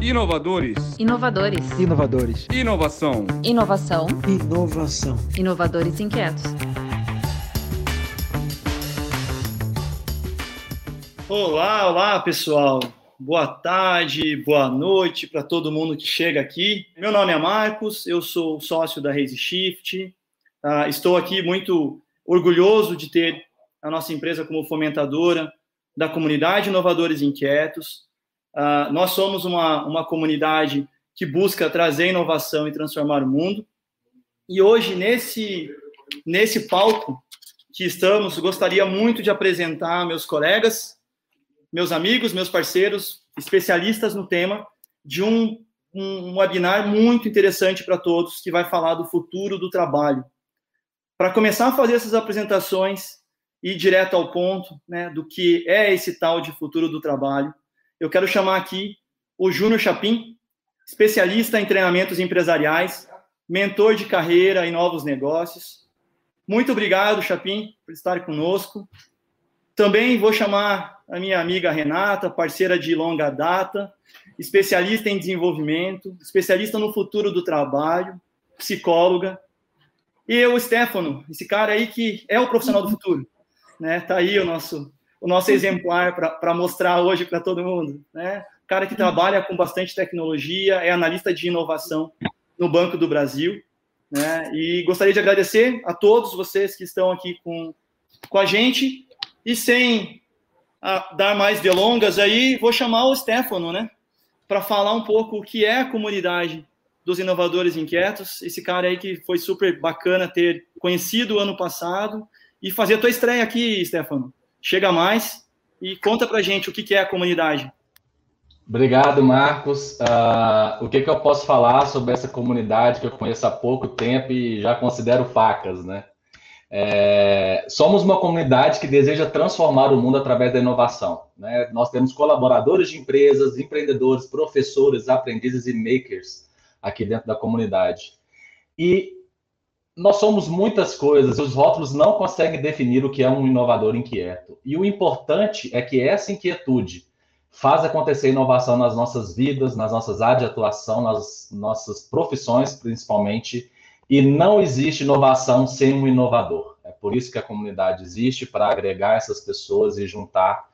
Inovadores. Inovadores. Inovadores. Inovação. Inovação. Inovação. Inovadores inquietos. Olá, olá, pessoal. Boa tarde, boa noite para todo mundo que chega aqui. Meu nome é Marcos, eu sou sócio da Raise Shift. Uh, estou aqui muito orgulhoso de ter a nossa empresa como fomentadora da comunidade Inovadores Inquietos. Uh, nós somos uma, uma comunidade que busca trazer inovação e transformar o mundo. E hoje, nesse, nesse palco que estamos, gostaria muito de apresentar meus colegas, meus amigos, meus parceiros, especialistas no tema, de um, um webinar muito interessante para todos, que vai falar do futuro do trabalho. Para começar a fazer essas apresentações e ir direto ao ponto né, do que é esse tal de futuro do trabalho, eu quero chamar aqui o Júnior Chapim, especialista em treinamentos empresariais, mentor de carreira em novos negócios. Muito obrigado, Chapim, por estar conosco. Também vou chamar a minha amiga Renata, parceira de longa data, especialista em desenvolvimento, especialista no futuro do trabalho, psicóloga. E o Stefano, esse cara aí que é o profissional do futuro. Né? Tá aí o nosso o nosso exemplar para mostrar hoje para todo mundo. Né? Cara que trabalha com bastante tecnologia, é analista de inovação no Banco do Brasil. Né? E gostaria de agradecer a todos vocês que estão aqui com, com a gente. E sem a, dar mais delongas aí, vou chamar o Stefano, né? Para falar um pouco o que é a comunidade dos inovadores inquietos. Esse cara aí que foi super bacana ter conhecido ano passado e fazer a tua estreia aqui, Stefano chega mais e conta para gente o que, é a comunidade. Obrigado, Marcos. Uh, o que, que eu posso falar sobre essa comunidade que eu conheço há pouco tempo e já considero facas, né? É, somos uma comunidade que deseja transformar o mundo através da inovação. Né? Nós temos colaboradores de empresas, empreendedores, professores, aprendizes e makers aqui dentro da comunidade. E nós somos muitas coisas os rótulos não conseguem definir o que é um inovador inquieto. E o importante é que essa inquietude faz acontecer inovação nas nossas vidas, nas nossas áreas de atuação, nas nossas profissões, principalmente. E não existe inovação sem um inovador. É por isso que a comunidade existe para agregar essas pessoas e juntar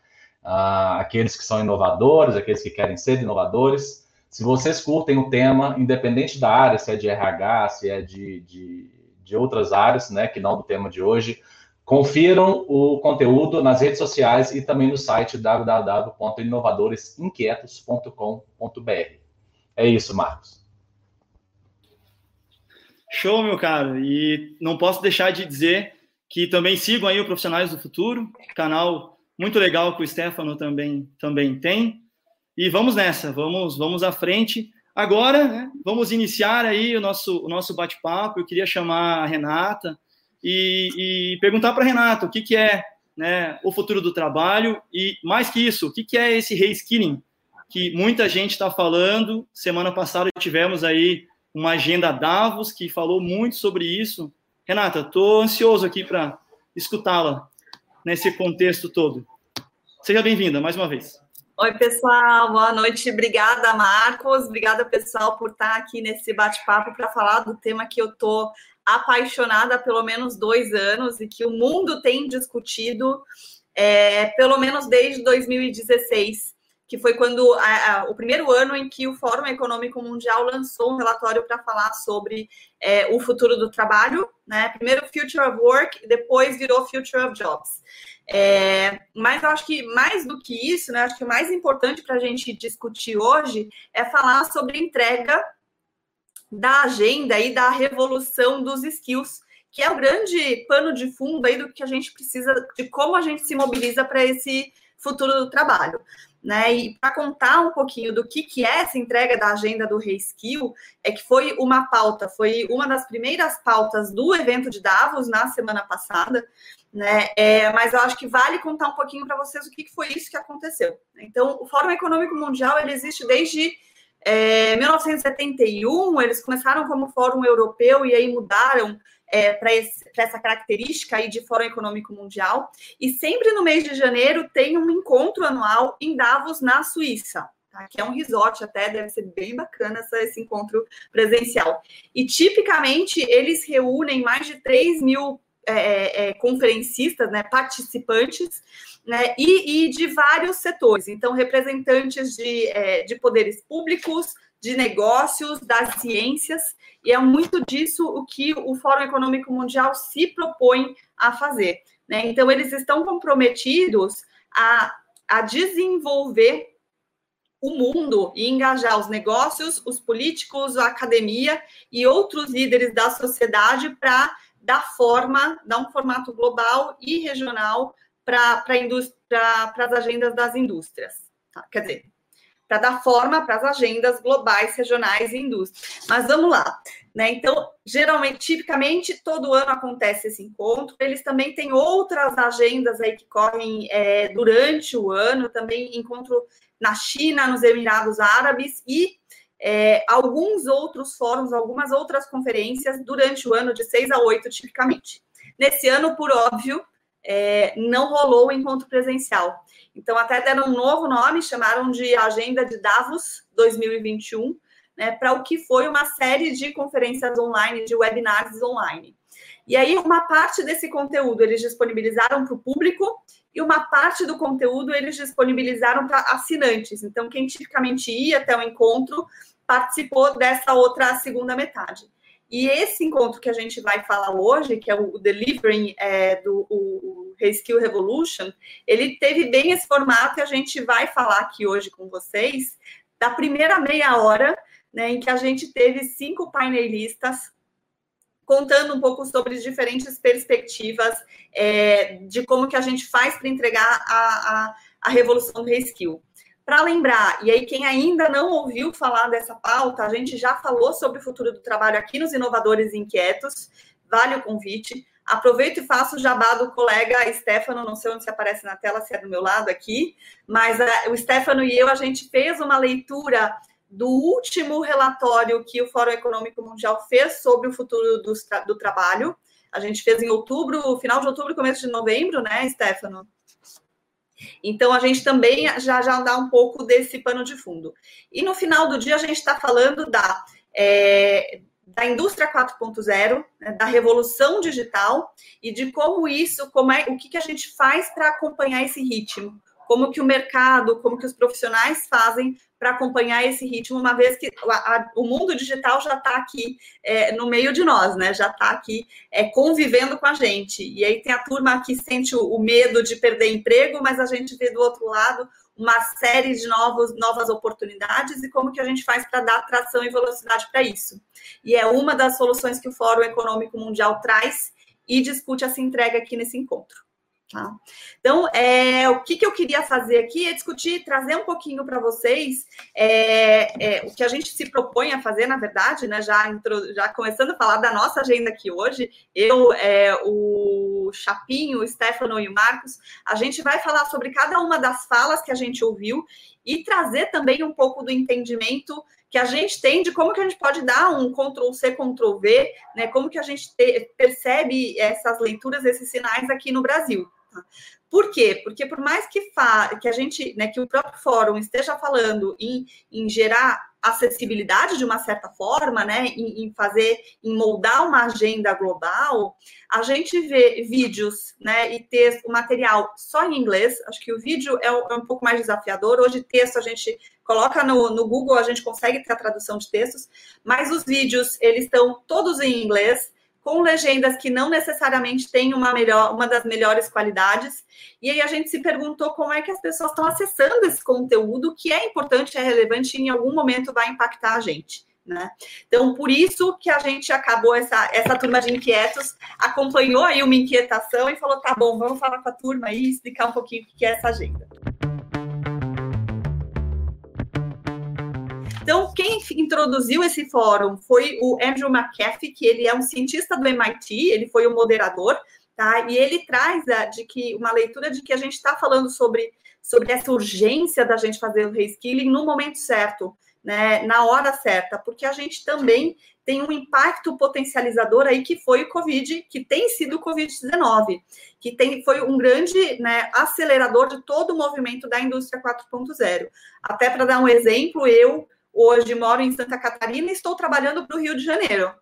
uh, aqueles que são inovadores, aqueles que querem ser inovadores. Se vocês curtem o tema, independente da área, se é de RH, se é de, de de outras áreas, né, que não do tema de hoje. Confiram o conteúdo nas redes sociais e também no site www.inovadoresinquietos.com.br. É isso, Marcos. Show, meu caro. E não posso deixar de dizer que também sigam aí o Profissionais do Futuro, canal muito legal que o Stefano também, também tem. E vamos nessa, vamos, vamos à frente. Agora, né, vamos iniciar aí o nosso, o nosso bate-papo. Eu queria chamar a Renata e, e perguntar para a Renata o que, que é né, o futuro do trabalho e, mais que isso, o que, que é esse reskilling que muita gente está falando. Semana passada tivemos aí uma agenda Davos que falou muito sobre isso. Renata, estou ansioso aqui para escutá-la nesse contexto todo. Seja bem-vinda mais uma vez. Oi, pessoal, boa noite. Obrigada, Marcos. Obrigada, pessoal, por estar aqui nesse bate-papo para falar do tema que eu estou apaixonada há pelo menos dois anos e que o mundo tem discutido é, pelo menos desde 2016, que foi quando a, a, o primeiro ano em que o Fórum Econômico Mundial lançou um relatório para falar sobre é, o futuro do trabalho, né? Primeiro Future of Work, depois virou Future of Jobs. É, mas eu acho que mais do que isso, né? Acho que o mais importante para a gente discutir hoje é falar sobre entrega da agenda e da revolução dos skills, que é o grande pano de fundo aí do que a gente precisa, de como a gente se mobiliza para esse futuro do trabalho. Né? E para contar um pouquinho do que, que é essa entrega da agenda do Reskill, é que foi uma pauta, foi uma das primeiras pautas do evento de Davos na semana passada né? É, mas eu acho que vale contar um pouquinho para vocês o que, foi isso que aconteceu. Então, o Fórum Econômico Mundial ele existe desde é, 1971. Eles começaram como Fórum Europeu e aí mudaram é, para essa característica aí de Fórum Econômico Mundial. E sempre no mês de janeiro tem um encontro anual em Davos, na Suíça. tá? que é um resort até, deve ser bem bacana essa, esse encontro presencial. E tipicamente eles reúnem mais de 3 mil é, é, é, conferencistas, né, participantes, né, e, e, de vários setores. Então, representantes de, é, de poderes públicos, de negócios, das ciências, e é muito disso o que o Fórum Econômico Mundial se propõe a fazer. Né? Então, eles estão comprometidos a, a desenvolver o mundo e engajar os negócios, os políticos, a academia e outros líderes da sociedade para dar forma, dar um formato global e regional para as agendas das indústrias. Tá? Quer dizer, para dar forma para as agendas globais, regionais e indústrias. Mas vamos lá. Né? Então, geralmente, tipicamente, todo ano acontece esse encontro. Eles também têm outras agendas aí que correm é, durante o ano, também encontro na China, nos Emirados Árabes e é, alguns outros fóruns, algumas outras conferências durante o ano, de 6 a 8, tipicamente. Nesse ano, por óbvio, é, não rolou o encontro presencial. Então, até deram um novo nome, chamaram de Agenda de Davos 2021, né, para o que foi uma série de conferências online, de webinars online. E aí, uma parte desse conteúdo eles disponibilizaram para o público e uma parte do conteúdo eles disponibilizaram para assinantes. Então, quem tipicamente ia até o encontro participou dessa outra segunda metade. E esse encontro que a gente vai falar hoje, que é o Delivering é, do o, Reskill Revolution, ele teve bem esse formato e a gente vai falar aqui hoje com vocês da primeira meia hora, né, em que a gente teve cinco painelistas contando um pouco sobre as diferentes perspectivas é, de como que a gente faz para entregar a, a, a revolução do Reskill. Para lembrar, e aí quem ainda não ouviu falar dessa pauta, a gente já falou sobre o futuro do trabalho aqui nos Inovadores Inquietos, vale o convite. Aproveito e faço o jabá do colega Stefano, não sei onde se aparece na tela, se é do meu lado aqui, mas uh, o Stefano e eu, a gente fez uma leitura do último relatório que o Fórum Econômico Mundial fez sobre o futuro do, do trabalho. A gente fez em outubro, final de outubro, começo de novembro, né, Stefano? Então, a gente também já, já dá um pouco desse pano de fundo. E no final do dia, a gente está falando da, é, da indústria 4.0, né, da revolução digital e de como isso, como é, o que, que a gente faz para acompanhar esse ritmo como que o mercado, como que os profissionais fazem para acompanhar esse ritmo, uma vez que a, a, o mundo digital já está aqui é, no meio de nós, né? Já está aqui é, convivendo com a gente. E aí tem a turma que sente o, o, medo de perder emprego, mas a gente vê do outro lado uma série de novos, novas oportunidades e como que a gente faz para dar tração e velocidade para isso. E é uma das soluções que o Fórum Econômico Mundial traz e discute essa entrega aqui nesse encontro. Tá? Então, é, o que, que eu queria fazer aqui é discutir, trazer um pouquinho para vocês é, é, o que a gente se propõe a fazer, na verdade, né? Já, intro, já começando a falar da nossa agenda aqui hoje, eu, é, o Chapinho, o Stefano e o Marcos, a gente vai falar sobre cada uma das falas que a gente ouviu e trazer também um pouco do entendimento que a gente tem de como que a gente pode dar um Ctrl C, Ctrl V, né? Como que a gente te, percebe essas leituras, esses sinais aqui no Brasil. Por quê? Porque por mais que, fa que a gente, né, que o próprio fórum esteja falando em, em gerar acessibilidade de uma certa forma, né, em, em, fazer, em moldar uma agenda global, a gente vê vídeos, né, e texto, material só em inglês. Acho que o vídeo é, é um pouco mais desafiador. Hoje texto a gente coloca no, no Google, a gente consegue ter a tradução de textos, mas os vídeos eles estão todos em inglês com legendas que não necessariamente têm uma, melhor, uma das melhores qualidades. E aí a gente se perguntou como é que as pessoas estão acessando esse conteúdo que é importante, é relevante e em algum momento vai impactar a gente. Né? Então, por isso que a gente acabou essa, essa turma de inquietos, acompanhou aí uma inquietação e falou: tá bom, vamos falar com a turma aí e explicar um pouquinho o que é essa agenda. Então, quem introduziu esse fórum foi o Andrew McAfee, que ele é um cientista do MIT, ele foi o moderador, tá? E ele traz a, de que uma leitura de que a gente está falando sobre, sobre essa urgência da gente fazer o reskilling no momento certo. né, na hora certa, porque a gente também tem um impacto potencializador aí que foi o Covid, que tem sido o Covid-19, que tem, foi um grande né, acelerador de todo o movimento da indústria 4.0. Até para dar um exemplo, eu hoje moro em Santa Catarina e estou trabalhando para o Rio de Janeiro.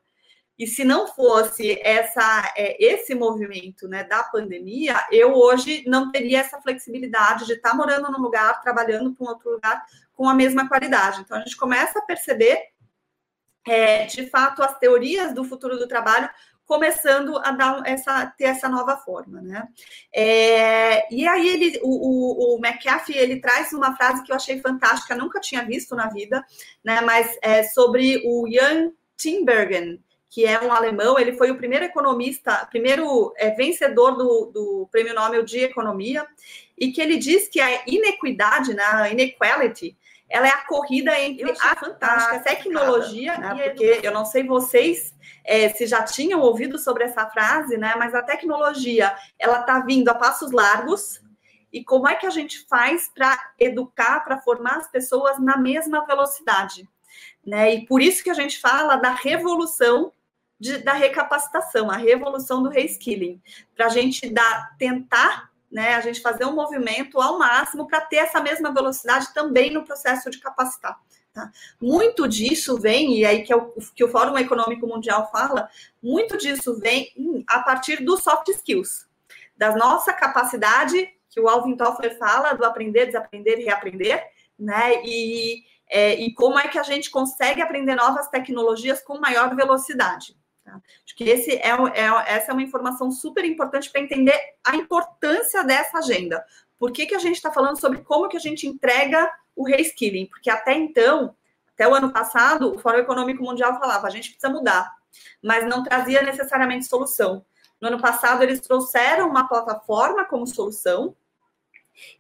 E se não fosse essa, é, esse movimento né, da pandemia, eu hoje não teria essa flexibilidade de estar morando num lugar, trabalhando para um outro lugar com a mesma qualidade. Então, a gente começa a perceber, é, de fato, as teorias do futuro do trabalho começando a dar essa, ter essa nova forma, né? É, e aí ele, o, o, o, McAfee, ele traz uma frase que eu achei fantástica, nunca tinha visto na vida, né? Mas é sobre o Jan Tinbergen, que é um alemão, ele foi o primeiro economista, primeiro é, vencedor do, do Prêmio Nobel de Economia, e que ele diz que a inequidade, né, a inequality, ela é a corrida entre a fantástica tecnologia, né, porque eu não sei vocês é, se já tinham ouvido sobre essa frase, né, mas a tecnologia, ela está vindo a passos largos, e como é que a gente faz para educar, para formar as pessoas na mesma velocidade? Né? E por isso que a gente fala da revolução de, da recapacitação, a revolução do reskilling, para a gente dar, tentar, né, a gente fazer um movimento ao máximo para ter essa mesma velocidade também no processo de capacitar. Tá? Muito disso vem, e aí que, é o, que o Fórum Econômico Mundial fala, muito disso vem a partir dos soft skills, da nossa capacidade, que o Alvin Toffler fala, do aprender, desaprender e reaprender, né? E, é, e como é que a gente consegue aprender novas tecnologias com maior velocidade. Tá? Acho que esse é, é, essa é uma informação super importante para entender a importância dessa agenda. Por que, que a gente está falando sobre como que a gente entrega o reskilling? Porque até então, até o ano passado, o Fórum Econômico Mundial falava, a gente precisa mudar, mas não trazia necessariamente solução. No ano passado, eles trouxeram uma plataforma como solução,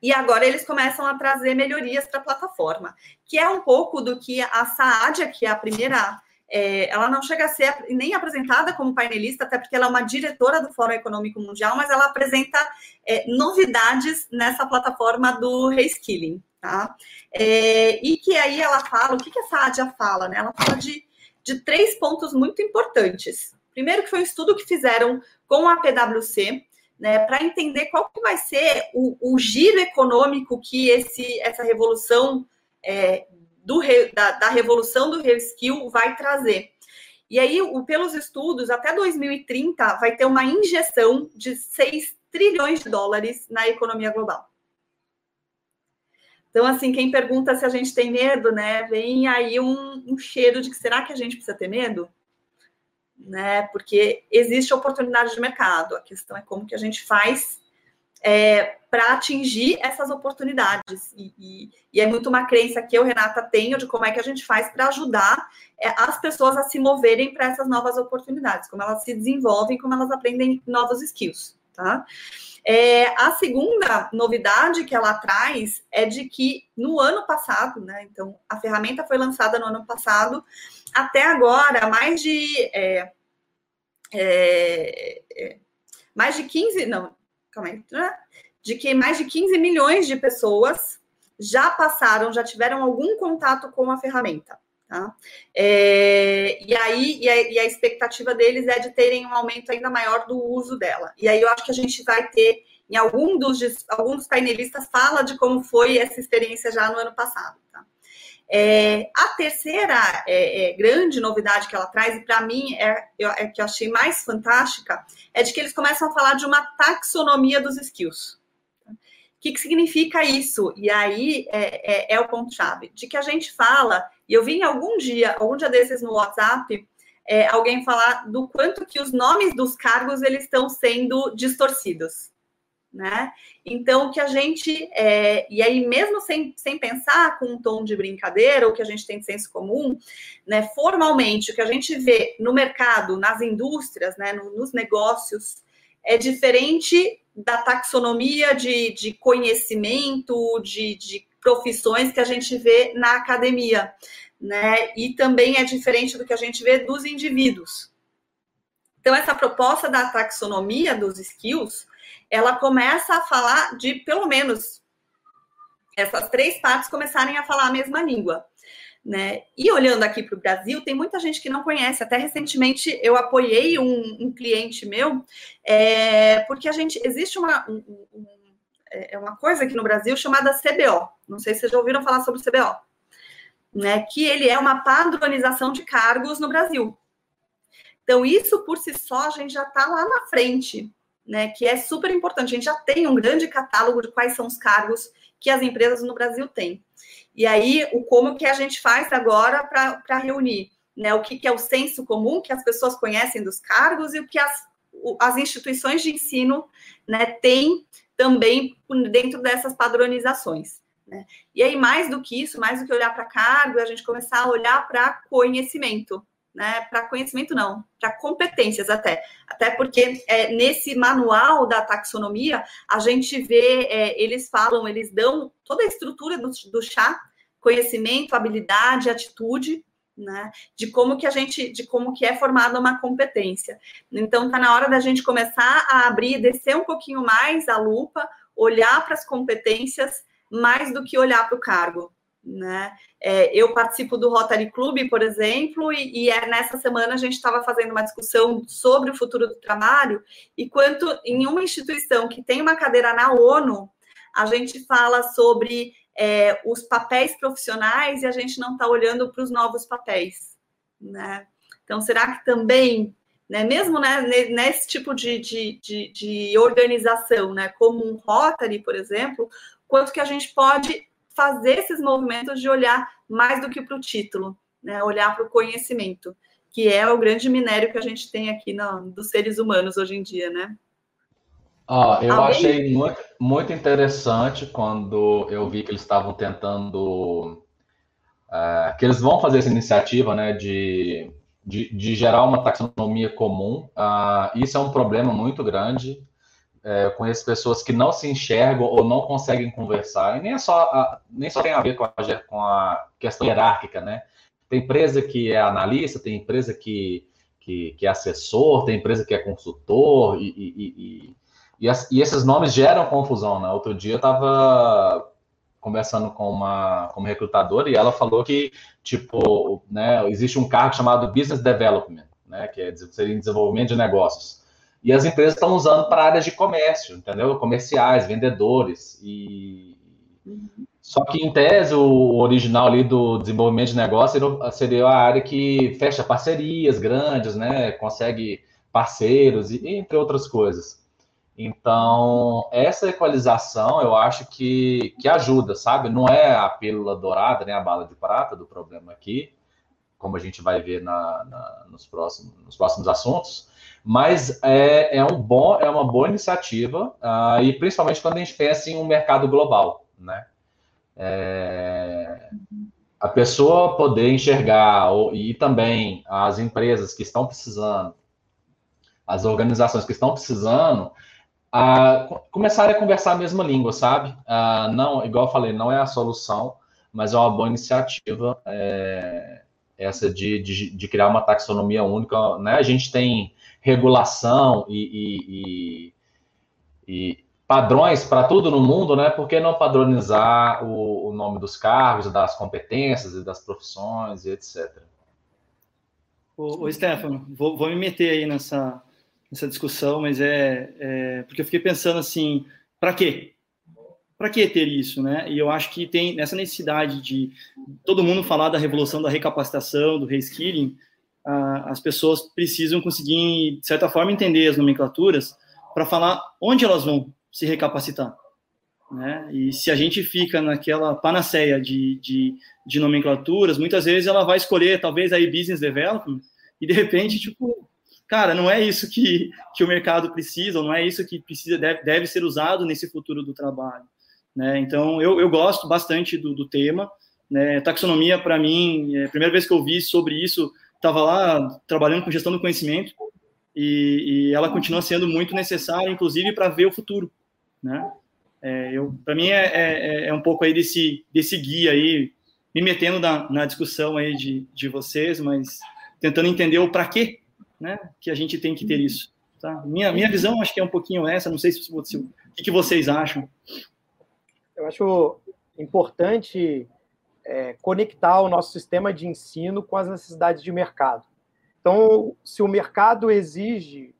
e agora eles começam a trazer melhorias para a plataforma, que é um pouco do que a Saadia, que é a primeira é, ela não chega a ser nem apresentada como painelista, até porque ela é uma diretora do Fórum Econômico Mundial, mas ela apresenta é, novidades nessa plataforma do reskilling, tá? É, e que aí ela fala, o que, que essa ADIA fala, né? Ela fala de, de três pontos muito importantes. Primeiro que foi um estudo que fizeram com a PwC, né, para entender qual que vai ser o, o, giro econômico que esse, essa revolução é, do, da, da revolução do reskill vai trazer. E aí, o, pelos estudos, até 2030 vai ter uma injeção de 6 trilhões de dólares na economia global. Então, assim, quem pergunta se a gente tem medo, né? Vem aí um, um cheiro de que será que a gente precisa ter medo? Né? Porque existe oportunidade de mercado. A questão é como que a gente faz é, para atingir essas oportunidades. E, e, e, é muito uma crença que eu, Renata, tenho de como é que a gente faz para ajudar é, as pessoas a se moverem para essas novas oportunidades, como elas se desenvolvem, como elas aprendem novos skills, tá? É, a segunda novidade que ela traz é de que no ano passado, né? Então, a ferramenta foi lançada no ano passado, até agora, mais de. É, é, é mais de 15, não, calma aí, de que mais de 15 milhões de pessoas já passaram, já tiveram algum contato com a ferramenta. Tá? É, e aí, e a, e a, expectativa deles é de terem um aumento ainda maior do uso dela. E aí eu acho que a gente vai ter, em algum dos, alguns dos painelistas fala de como foi essa experiência já no ano passado. Tá? É, a terceira é, é, grande novidade que ela traz, e para mim é, é que eu achei mais fantástica, é de que eles começam a falar de uma taxonomia dos skills. O que, que significa isso? E aí é, é, é o ponto-chave, de que a gente fala, e eu vi em algum dia, algum dia desses no WhatsApp, é, alguém falar do quanto que os nomes dos cargos eles estão sendo distorcidos né? Então, que a gente, é, e aí mesmo sem, sem pensar com um tom de brincadeira, ou que a gente tem de senso comum, né, formalmente, o que a gente vê no mercado, nas indústrias, né, no, nos negócios, é diferente da taxonomia de, de conhecimento, de, de profissões que a gente vê na academia, né? E também é diferente do que a gente vê dos indivíduos. Então, essa proposta da taxonomia dos skills, ela começa a falar de pelo menos essas três partes começarem a falar a mesma língua. Né? E olhando aqui para o Brasil, tem muita gente que não conhece. Até recentemente eu apoiei um, um cliente meu, é, porque a gente existe uma, um, um, é uma coisa aqui no Brasil chamada CBO. Não sei se vocês já ouviram falar sobre o CBO, né? Que ele é uma padronização de cargos no Brasil. Então, isso por si só a gente já está lá na frente, né? Que é super importante. A gente já tem um grande catálogo de quais são os cargos que as empresas no Brasil têm. E aí, o como que a gente faz agora para reunir, né? O que, que, é o senso comum que as pessoas conhecem dos cargos e o que as, as instituições de ensino né, têm também dentro dessas padronizações. Né? E aí, mais do que isso, mais do que olhar para cargo, a gente começar a olhar para conhecimento, né? Para conhecimento não, para competências até. Até porque é, nesse manual da taxonomia, a gente vê, é, eles falam, eles dão toda a estrutura do, do chá, conhecimento, habilidade, atitude, né? De como que a gente, de como que é formada uma competência. Então tá na hora da gente começar a abrir, descer um pouquinho mais a lupa, olhar para as competências mais do que olhar para o cargo. Né? É, eu participo do Rotary Club, por exemplo, e, e é, nessa semana a gente estava fazendo uma discussão sobre o futuro do trabalho, e quanto em uma instituição que tem uma cadeira na ONU, a gente fala sobre é, os papéis profissionais e a gente não está olhando para os novos papéis. Né? Então, será que também, né, mesmo né, nesse tipo de, de, de, de organização, né, como um Rotary, por exemplo, quanto que a gente pode fazer esses movimentos de olhar mais do que para o título, né? olhar para o conhecimento, que é o grande minério que a gente tem aqui no, dos seres humanos hoje em dia, né? Ah, eu Alguém? achei muito, muito interessante quando eu vi que eles estavam tentando. Uh, que eles vão fazer essa iniciativa né, de, de, de gerar uma taxonomia comum. Uh, isso é um problema muito grande é, eu conheço pessoas que não se enxergam ou não conseguem conversar, e nem, é só a, nem só tem a ver com a, com a questão hierárquica, né? Tem empresa que é analista, tem empresa que, que, que é assessor, tem empresa que é consultor, e, e, e, e, e esses nomes geram confusão, né? Outro dia eu estava conversando com uma, com uma recrutadora e ela falou que, tipo, né, existe um cargo chamado Business Development, né, que é, seria desenvolvimento de negócios. E as empresas estão usando para áreas de comércio, entendeu? Comerciais, vendedores. E só que em tese o original ali do desenvolvimento de negócio seria a área que fecha parcerias grandes, né? Consegue parceiros e entre outras coisas. Então, essa equalização eu acho que, que ajuda, sabe? Não é a pílula dourada, nem a bala de prata do problema aqui, como a gente vai ver na, na nos, próximos, nos próximos assuntos, mas é, é, um bom, é uma boa iniciativa, uh, e principalmente quando a gente pensa em um mercado global, né? É, a pessoa poder enxergar, e também as empresas que estão precisando, as organizações que estão precisando, uh, começarem a conversar a mesma língua, sabe? Uh, não, igual eu falei, não é a solução, mas é uma boa iniciativa é, essa de, de, de, criar uma taxonomia única. Né? A gente tem regulação e, e, e, e padrões para tudo no mundo, né? Por que não padronizar o, o, nome dos cargos, das competências e das profissões e etc. Ô Stefano, vou, vou, me meter aí nessa, nessa discussão, mas é, é porque eu fiquei pensando assim, para quê? Para que ter isso, né? E eu acho que tem nessa necessidade de todo mundo falar da revolução da recapacitação, do reskilling, as pessoas precisam conseguir, de certa forma, entender as nomenclaturas para falar onde elas vão se recapacitar. Né? E se a gente fica naquela panaceia de, de, de, nomenclaturas, muitas vezes ela vai escolher, talvez, aí business development, e de repente, tipo, cara, não é isso que, que o mercado precisa, não é isso que precisa deve, deve ser usado nesse futuro do trabalho. Né? Então, eu, eu gosto bastante do, do tema. Né? Taxonomia, para mim, é a primeira vez que eu vi sobre isso, estava lá trabalhando com gestão do conhecimento e, e ela continua sendo muito necessária, inclusive para ver o futuro, né? É, para mim é, é, é, um pouco aí desse desse guia aí, me metendo na, na discussão aí de, de vocês, mas tentando entender o para quê, né? Que a gente tem que ter isso. Tá? Minha minha visão acho que é um pouquinho essa. Não sei se, se o que, que vocês acham. Eu acho importante é, conectar o nosso sistema de ensino com as necessidades de mercado. Então, se o mercado exige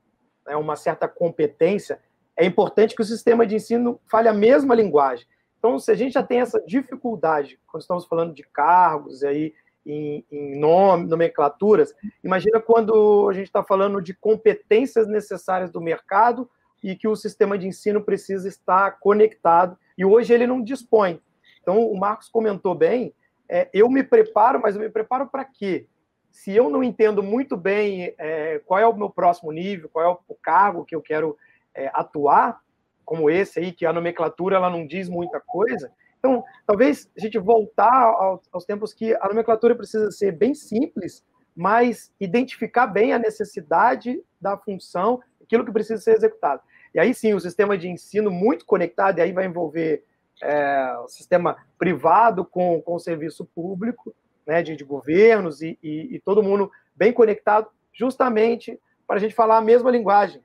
né, uma certa competência, é importante que o sistema de ensino fale a mesma linguagem. Então, se a gente já tem essa dificuldade, quando estamos falando de cargos aí, em, em nome, nomenclaturas, imagina quando a gente está falando de competências necessárias do mercado e que o sistema de ensino precisa estar conectado, e hoje ele não dispõe. Então, o Marcos comentou bem, é, eu me preparo, mas eu me preparo para quê? Se eu não entendo muito bem é, qual é o meu próximo nível, qual é o cargo que eu quero é, atuar, como esse aí, que a nomenclatura ela não diz muita coisa, então, talvez a gente voltar aos, aos tempos que a nomenclatura precisa ser bem simples, mas identificar bem a necessidade da função, aquilo que precisa ser executado. E aí sim, o sistema de ensino muito conectado, e aí vai envolver é, o sistema privado com, com o serviço público, né, de, de governos e, e, e, todo mundo bem conectado, justamente para a gente falar a mesma linguagem.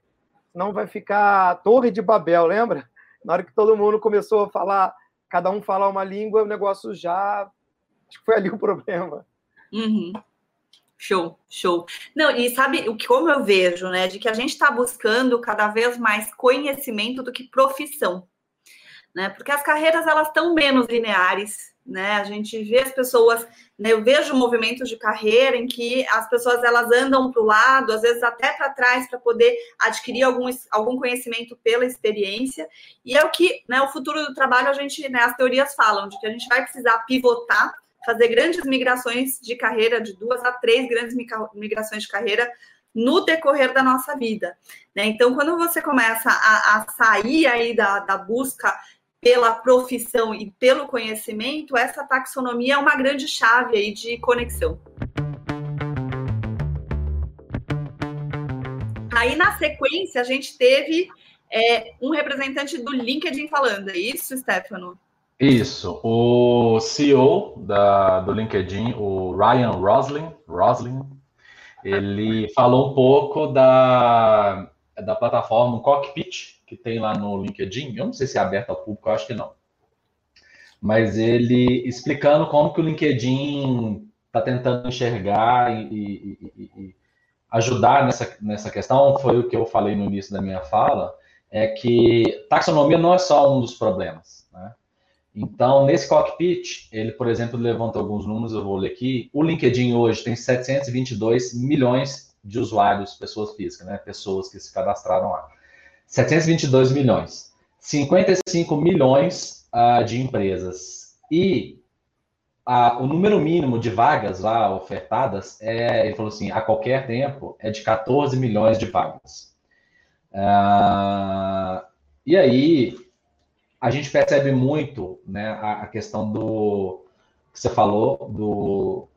Senão vai ficar Torre de Babel, lembra? Na hora que todo mundo começou a falar, cada um falar uma língua, o negócio já. Acho que foi ali o problema. Uhum. Show, show. Não, e sabe o que como eu vejo, né? De que a gente está buscando cada vez mais conhecimento do que profissão né? Porque as carreiras elas estão menos lineares, né? A gente vê as pessoas, né? Eu vejo movimentos de carreira em que as pessoas elas andam para o lado, às vezes até para trás, para poder adquirir algum, algum conhecimento pela experiência. E é o que, né? O futuro do trabalho a gente, né? As teorias falam de que a gente vai precisar pivotar, fazer grandes migrações de carreira, de duas a três grandes migrações de carreira no decorrer da nossa vida. Né? Então, quando você começa a, a sair aí da, da busca pela profissão e pelo conhecimento, essa taxonomia é uma grande chave aí de conexão. Aí, na sequência, a gente teve é, um representante do LinkedIn falando, é isso, Stefano? Isso, o CEO da, do LinkedIn, o Ryan Roslin, Roslin, ele falou um pouco da, da plataforma Cockpit, que tem lá no LinkedIn, eu não sei se é aberto ao público, eu acho que não. Mas ele explicando como que o LinkedIn está tentando enxergar e, e, e, e, ajudar nessa, nessa questão, foi o que eu falei no início da minha fala, é que taxonomia não é só um dos problemas. Né? Então, nesse cockpit, ele, por exemplo, levanta alguns números, eu vou ler aqui. O LinkedIn hoje tem 722 milhões de usuários, pessoas físicas, né? pessoas que se cadastraram lá. 722 milhões. 55 milhões uh, de empresas. E uh, o número mínimo de vagas lá ofertadas, é, ele falou assim, a qualquer tempo, é de 14 milhões de vagas. Uh, e aí, a gente percebe muito né, a, a questão do que você falou, do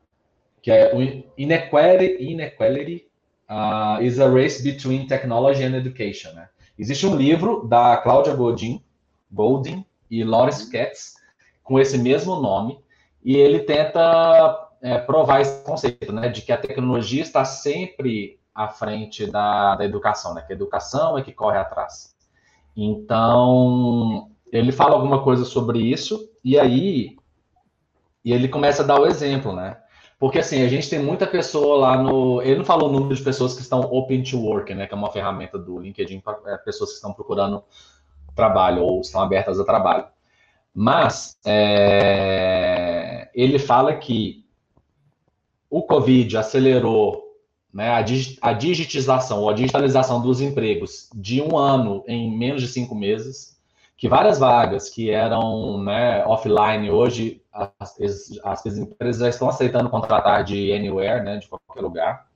que é o inequality, inequality uh, is a race between technology and education, né? Existe um livro da Cláudia Godin, Goldin e Lawrence Katz com esse mesmo nome, e ele tenta é, provar esse conceito, né, de que a tecnologia está sempre à frente da, da educação, né, que a educação é que corre atrás. Então, ele fala alguma coisa sobre isso, e aí e ele começa a dar o exemplo, né? Porque assim, a gente tem muita pessoa lá no. Ele não falou o número de pessoas que estão open to work, né? Que é uma ferramenta do LinkedIn para é, pessoas que estão procurando trabalho ou estão abertas a trabalho. Mas é, ele fala que o Covid acelerou né, a, a digitização ou a digitalização dos empregos de um ano em menos de cinco meses, que várias vagas que eram né, offline hoje as, as, as empresas já estão aceitando contratar de anywhere, né, de qualquer lugar.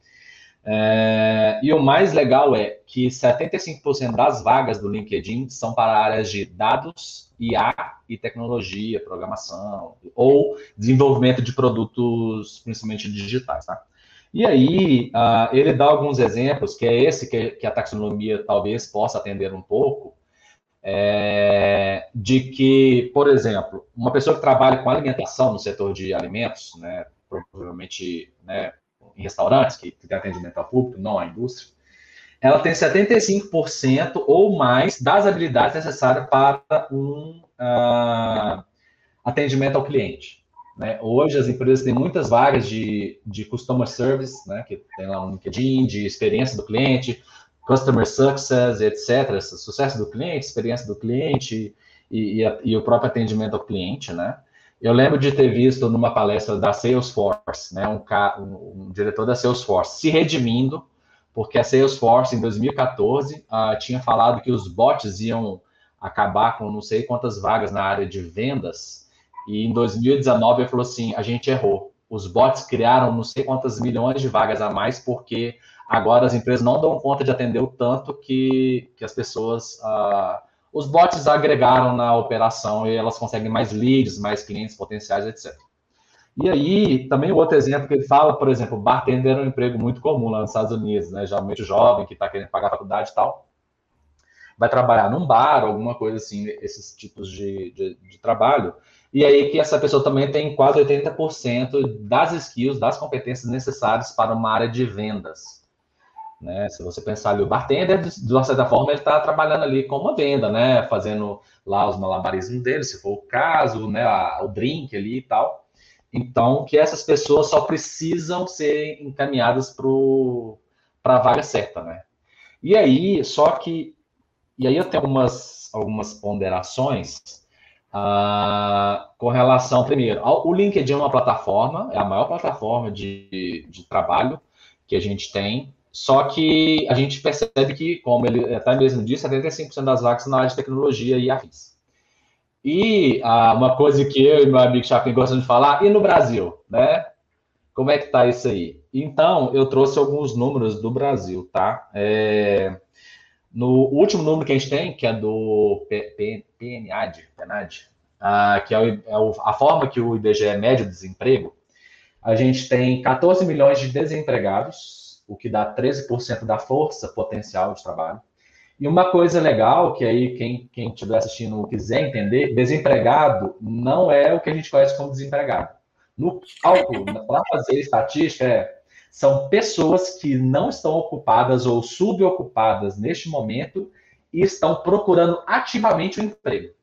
É, e o mais legal é que 75% das vagas do LinkedIn são para áreas de dados, IA e tecnologia, programação, ou desenvolvimento de produtos, principalmente digitais. Tá? E aí, uh, ele dá alguns exemplos, que é esse que, que a taxonomia talvez possa atender um pouco, é, de que, por exemplo, uma pessoa que trabalha com alimentação no setor de alimentos, né, provavelmente né, em restaurantes, que, tem atendimento ao público, não à indústria, ela tem 75% ou mais das habilidades necessárias para um uh, atendimento ao cliente. Né? Hoje as empresas têm muitas vagas de, de customer service, né? que tem lá no LinkedIn, de experiência do cliente, customer success, etc. Sucesso do cliente, experiência do cliente e, e, e o próprio atendimento ao cliente, né? Eu lembro de ter visto numa palestra da Salesforce, né, um, um, um diretor da Salesforce se redimindo, porque a Salesforce, em 2014, uh, ah, tinha falado que os bots iam acabar com não sei quantas vagas na área de vendas, e em 2019 ele falou assim: a gente errou. Os bots criaram não sei quantas milhões de vagas a mais, porque agora as empresas não dão conta de atender o tanto que, que as pessoas. Uh, os bots agregaram na operação e elas conseguem mais leads, mais clientes potenciais, etc. E aí, também o outro exemplo que ele fala, por exemplo, bartender é um emprego muito comum lá nos Estados Unidos, né? Geralmente jovem que está querendo pagar a faculdade e tal, vai trabalhar num bar, alguma coisa assim, esses tipos de, de, de trabalho. E aí que essa pessoa também tem quase 80% das skills, das competências necessárias para uma área de vendas. Né? Se você pensar ali, o bartender, de uma certa forma, ele está trabalhando ali com uma venda, né? Fazendo lá os malabarismos dele, se for o caso, né? o drink ali e tal. Então, que essas pessoas só precisam ser encaminhadas para a vaga certa, né? E aí, só que, e aí eu tenho algumas, algumas ponderações uh, com relação, primeiro, ao, o LinkedIn é uma plataforma, é a maior plataforma de, de trabalho que a gente tem, só que a gente percebe que, como ele até mesmo disse, 75% das vagas na área de tecnologia e afins. E ah, uma coisa que eu e meu amigo Chapin gostamos de falar, e no Brasil, né? Como é que tá isso aí? Então, eu trouxe alguns números do Brasil, tá? É, no último número que a gente tem, que é do PNAD, PNAD ah, que é, o, é o, a forma que o IBGE mede o desemprego, a gente tem 14 milhões de desempregados, o que dá 13% da força potencial de trabalho. E uma coisa legal, que aí quem, estiver assistindo quiser entender, desempregado não é o que a gente conhece como desempregado. No cálculo, para fazer estatística, é, são pessoas que não estão ocupadas ou subocupadas neste momento e estão procurando ativamente o um emprego.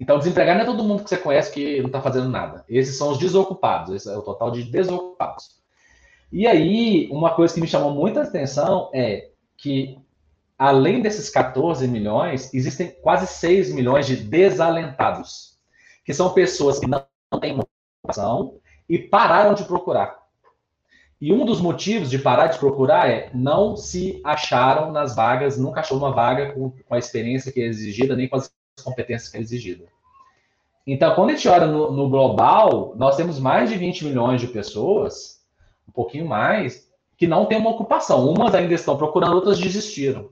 Então, desempregado não é todo mundo que você conhece que não está fazendo nada. Esses são os desocupados, esse é o total de desocupados. E aí, uma coisa que me chamou muita atenção é que, além desses 14 milhões, existem quase 6 milhões de desalentados, que são pessoas que não têm motivação e pararam de procurar. E um dos motivos de parar de procurar é não se acharam nas vagas, nunca achou uma vaga com, com a experiência que é exigida, nem com as competências que é exigida. Então, quando a gente olha no, no global, nós temos mais de 20 milhões de pessoas pouquinho mais, que não tem uma ocupação. Umas ainda estão procurando, outras desistiram.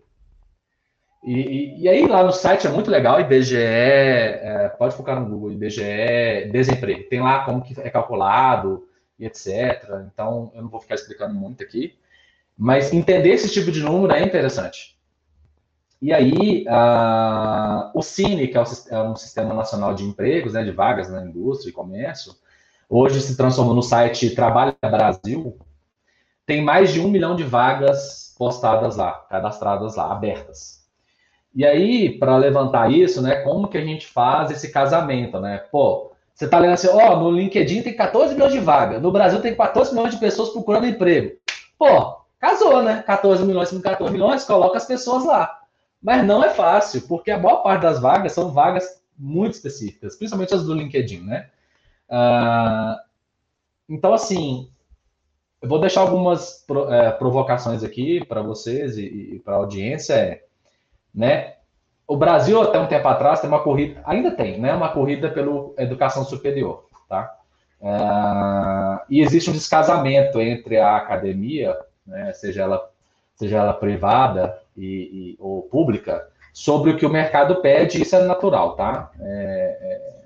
E, e, e aí lá no site é muito legal, IBGE, é, pode focar no Google, IBGE, desemprego. Tem lá como que é calculado e etc. Então, eu não vou ficar explicando muito aqui. Mas entender esse tipo de número é interessante. E aí, uh, o Cine, que é, é um sistema nacional de empregos, né, de vagas na indústria e comércio, hoje se transformou no site Trabalha Brasil, tem mais de um milhão de vagas postadas lá, cadastradas lá, abertas. E aí, para levantar isso, né, como que a gente faz esse casamento, né? Pô, você tá lendo assim, ó, oh, no LinkedIn tem 14 milhões de vagas, no Brasil tem 14 milhões de pessoas procurando emprego. Pô, casou, né? 14 milhões com 14 milhões, coloca as pessoas lá. Mas não é fácil, porque a maior parte das vagas são vagas muito específicas, principalmente as do LinkedIn, né? Uh, então, assim, eu vou deixar algumas é, provocações aqui para vocês e, e para a audiência. É, né? O Brasil, até um tempo atrás, tem uma corrida, ainda tem, né? Uma corrida pela educação superior, tá? Uh, e existe um descasamento entre a academia, né, seja, ela, seja ela privada e, e, ou pública, sobre o que o mercado pede, isso é natural, tá? É, é,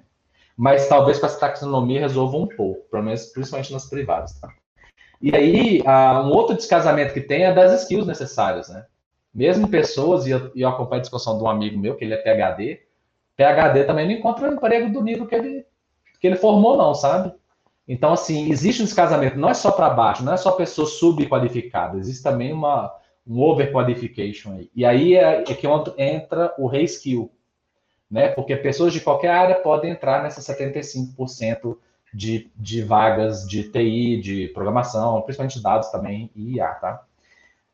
mas talvez com essa taxonomia resolva um pouco, pelo menos principalmente nas privadas. Tá? E aí, um outro descasamento que tem é das skills necessárias, né? Mesmo pessoas, e eu, eu acompanho a discussão de um amigo meu, que ele é PHD, PHD também não encontra um emprego do nível que ele, que ele formou, não, sabe? Então, assim, existe um descasamento, não é só para baixo, não é só pessoa subqualificada, existe também uma, um overqualification aí. E aí é, é que entra o reskill, né? Porque pessoas de qualquer área podem entrar nessa 75% de, de vagas de TI, de programação, principalmente dados também e IA, tá?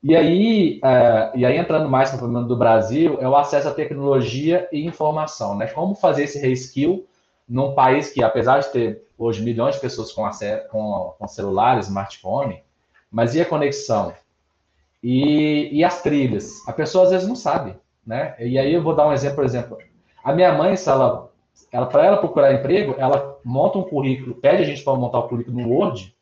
E aí, uh, e aí entrando mais no problema do Brasil, é o acesso à tecnologia e informação, né? Como fazer esse reskill num país que, apesar de ter hoje milhões de pessoas com, com, com celulares, smartphone, mas e a conexão? E, e as trilhas? A pessoa às vezes não sabe, né? E aí eu vou dar um exemplo, por exemplo, a minha mãe, se ela, ela para ela procurar emprego, ela monta um currículo, pede a gente para montar o currículo no Word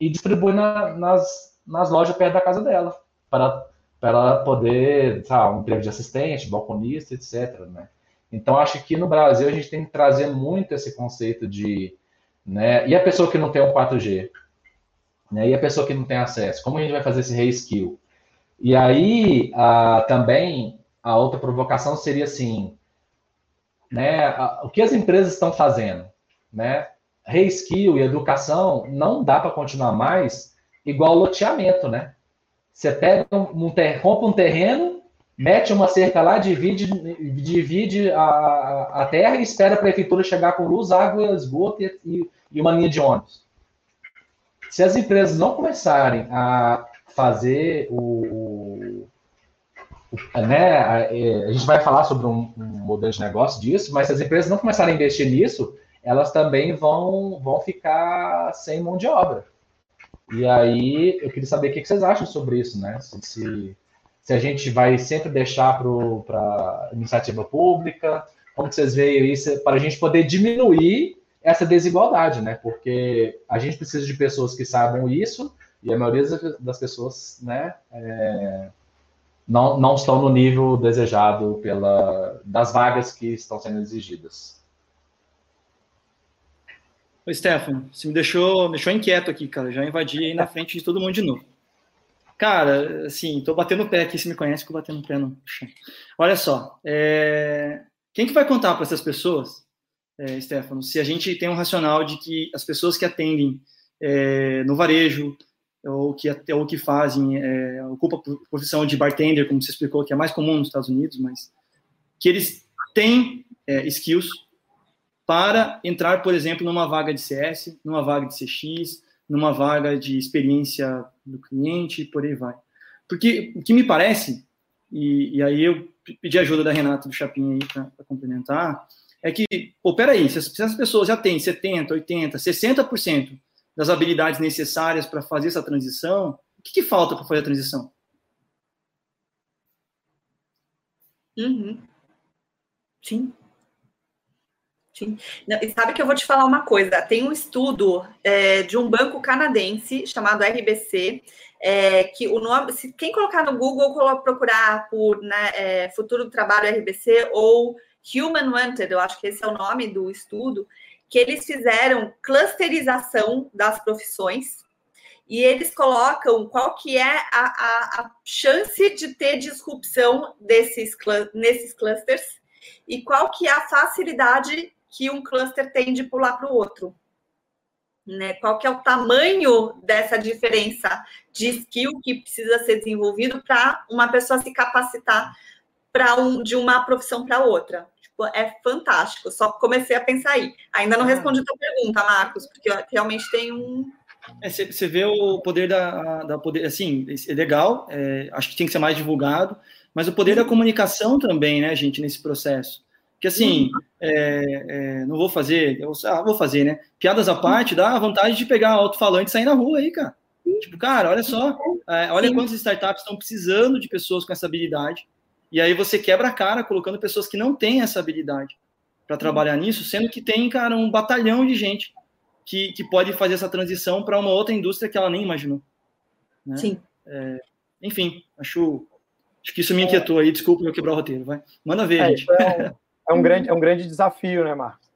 e distribui na, nas nas lojas perto da casa dela, para, para ela poder, sabe, um emprego de assistente, balconista, etc. Né? Então, acho que no Brasil a gente tem que trazer muito esse conceito de. Né, e a pessoa que não tem um 4G? Né, e a pessoa que não tem acesso? Como a gente vai fazer esse reskill? E aí, a, também, a outra provocação seria assim: né, a, o que as empresas estão fazendo? Né? Reskill e educação não dá para continuar mais igual loteamento, né? Você pega um, um ter, compra um terreno, mete uma cerca lá, divide, divide a, a terra e espera a prefeitura chegar com luz, água, esgoto e, e uma linha de ônibus. Se as empresas não começarem a fazer o, né, a, é, a, gente vai falar sobre um, um, modelo de negócio disso, mas se as empresas não começarem a investir nisso, elas também vão, vão ficar sem mão de obra. E aí eu queria saber o que vocês acham sobre isso, né? Se, se, a gente vai sempre deixar para iniciativa pública, como vocês veem isso, para a gente poder diminuir essa desigualdade, né? Porque a gente precisa de pessoas que saibam isso e a maioria das pessoas, né, é, não, não estão no nível desejado pela, das vagas que estão sendo exigidas. Ô, Stefano, você me deixou, deixou inquieto aqui, cara. Já invadi aí na frente de todo mundo de novo. Cara, assim, tô batendo o pé aqui, se me conhece, que eu batendo o pé no chão. Olha só, é... quem que vai contar para essas pessoas, é, Stefano, se a gente tem um racional de que as pessoas que atendem é, no varejo, ou que, ou que fazem, é, ocupa a profissão de bartender, como você explicou, que é mais comum nos Estados Unidos, mas que eles têm é, skills para entrar, por exemplo, numa vaga de CS, numa vaga de CX, numa vaga de experiência do cliente, por aí vai. Porque o que me parece, e, e aí eu pedi ajuda da Renata do Chapim aí para complementar, é que, pô, peraí, se as, se as pessoas já têm 70, 80, 60% das habilidades necessárias para fazer essa transição, o que, que falta para fazer a transição? Uhum. Sim. Sim. Não, e sabe que eu vou te falar uma coisa? Tem um estudo é, de um banco canadense chamado RBC, é, que o nome, se quem colocar no Google, procurar por né, é, Futuro do Trabalho RBC ou Human Wanted, eu acho que esse é o nome do estudo, que eles fizeram clusterização das profissões e eles colocam qual que é a, a, a chance de ter disrupção desses, nesses clusters e qual que é a facilidade que um cluster tem de pular para o outro. Né? Qual que é o tamanho dessa diferença de skill que precisa ser desenvolvido para uma pessoa se capacitar para um, de uma profissão para outra? Tipo, é fantástico. Só comecei a pensar aí. Ainda não ah. respondi a tua pergunta, Marcos, porque realmente tem um você é, vê o poder da, da poder, assim, é legal, é, acho que tem que ser mais divulgado, mas o poder da comunicação também, né, gente, nesse processo. Que assim, uhum. é, é, não vou fazer, eu, ah, vou fazer, né? Piadas à parte, dá vontade de pegar alto-falante e sair na rua aí, cara. Tipo, cara, olha só, é, olha Sim. quantas startups estão precisando de pessoas com essa habilidade. E aí você quebra a cara colocando pessoas que não têm essa habilidade para trabalhar nisso, sendo que tem, cara, um batalhão de gente que, que pode fazer essa transição para uma outra indústria que ela nem imaginou. Né? Sim. É, enfim, acho, acho que isso me inquietou aí. Desculpa eu quebrar o roteiro, vai. Manda ver, é, gente. É é um grande, é um grande desafio, né, Marcos?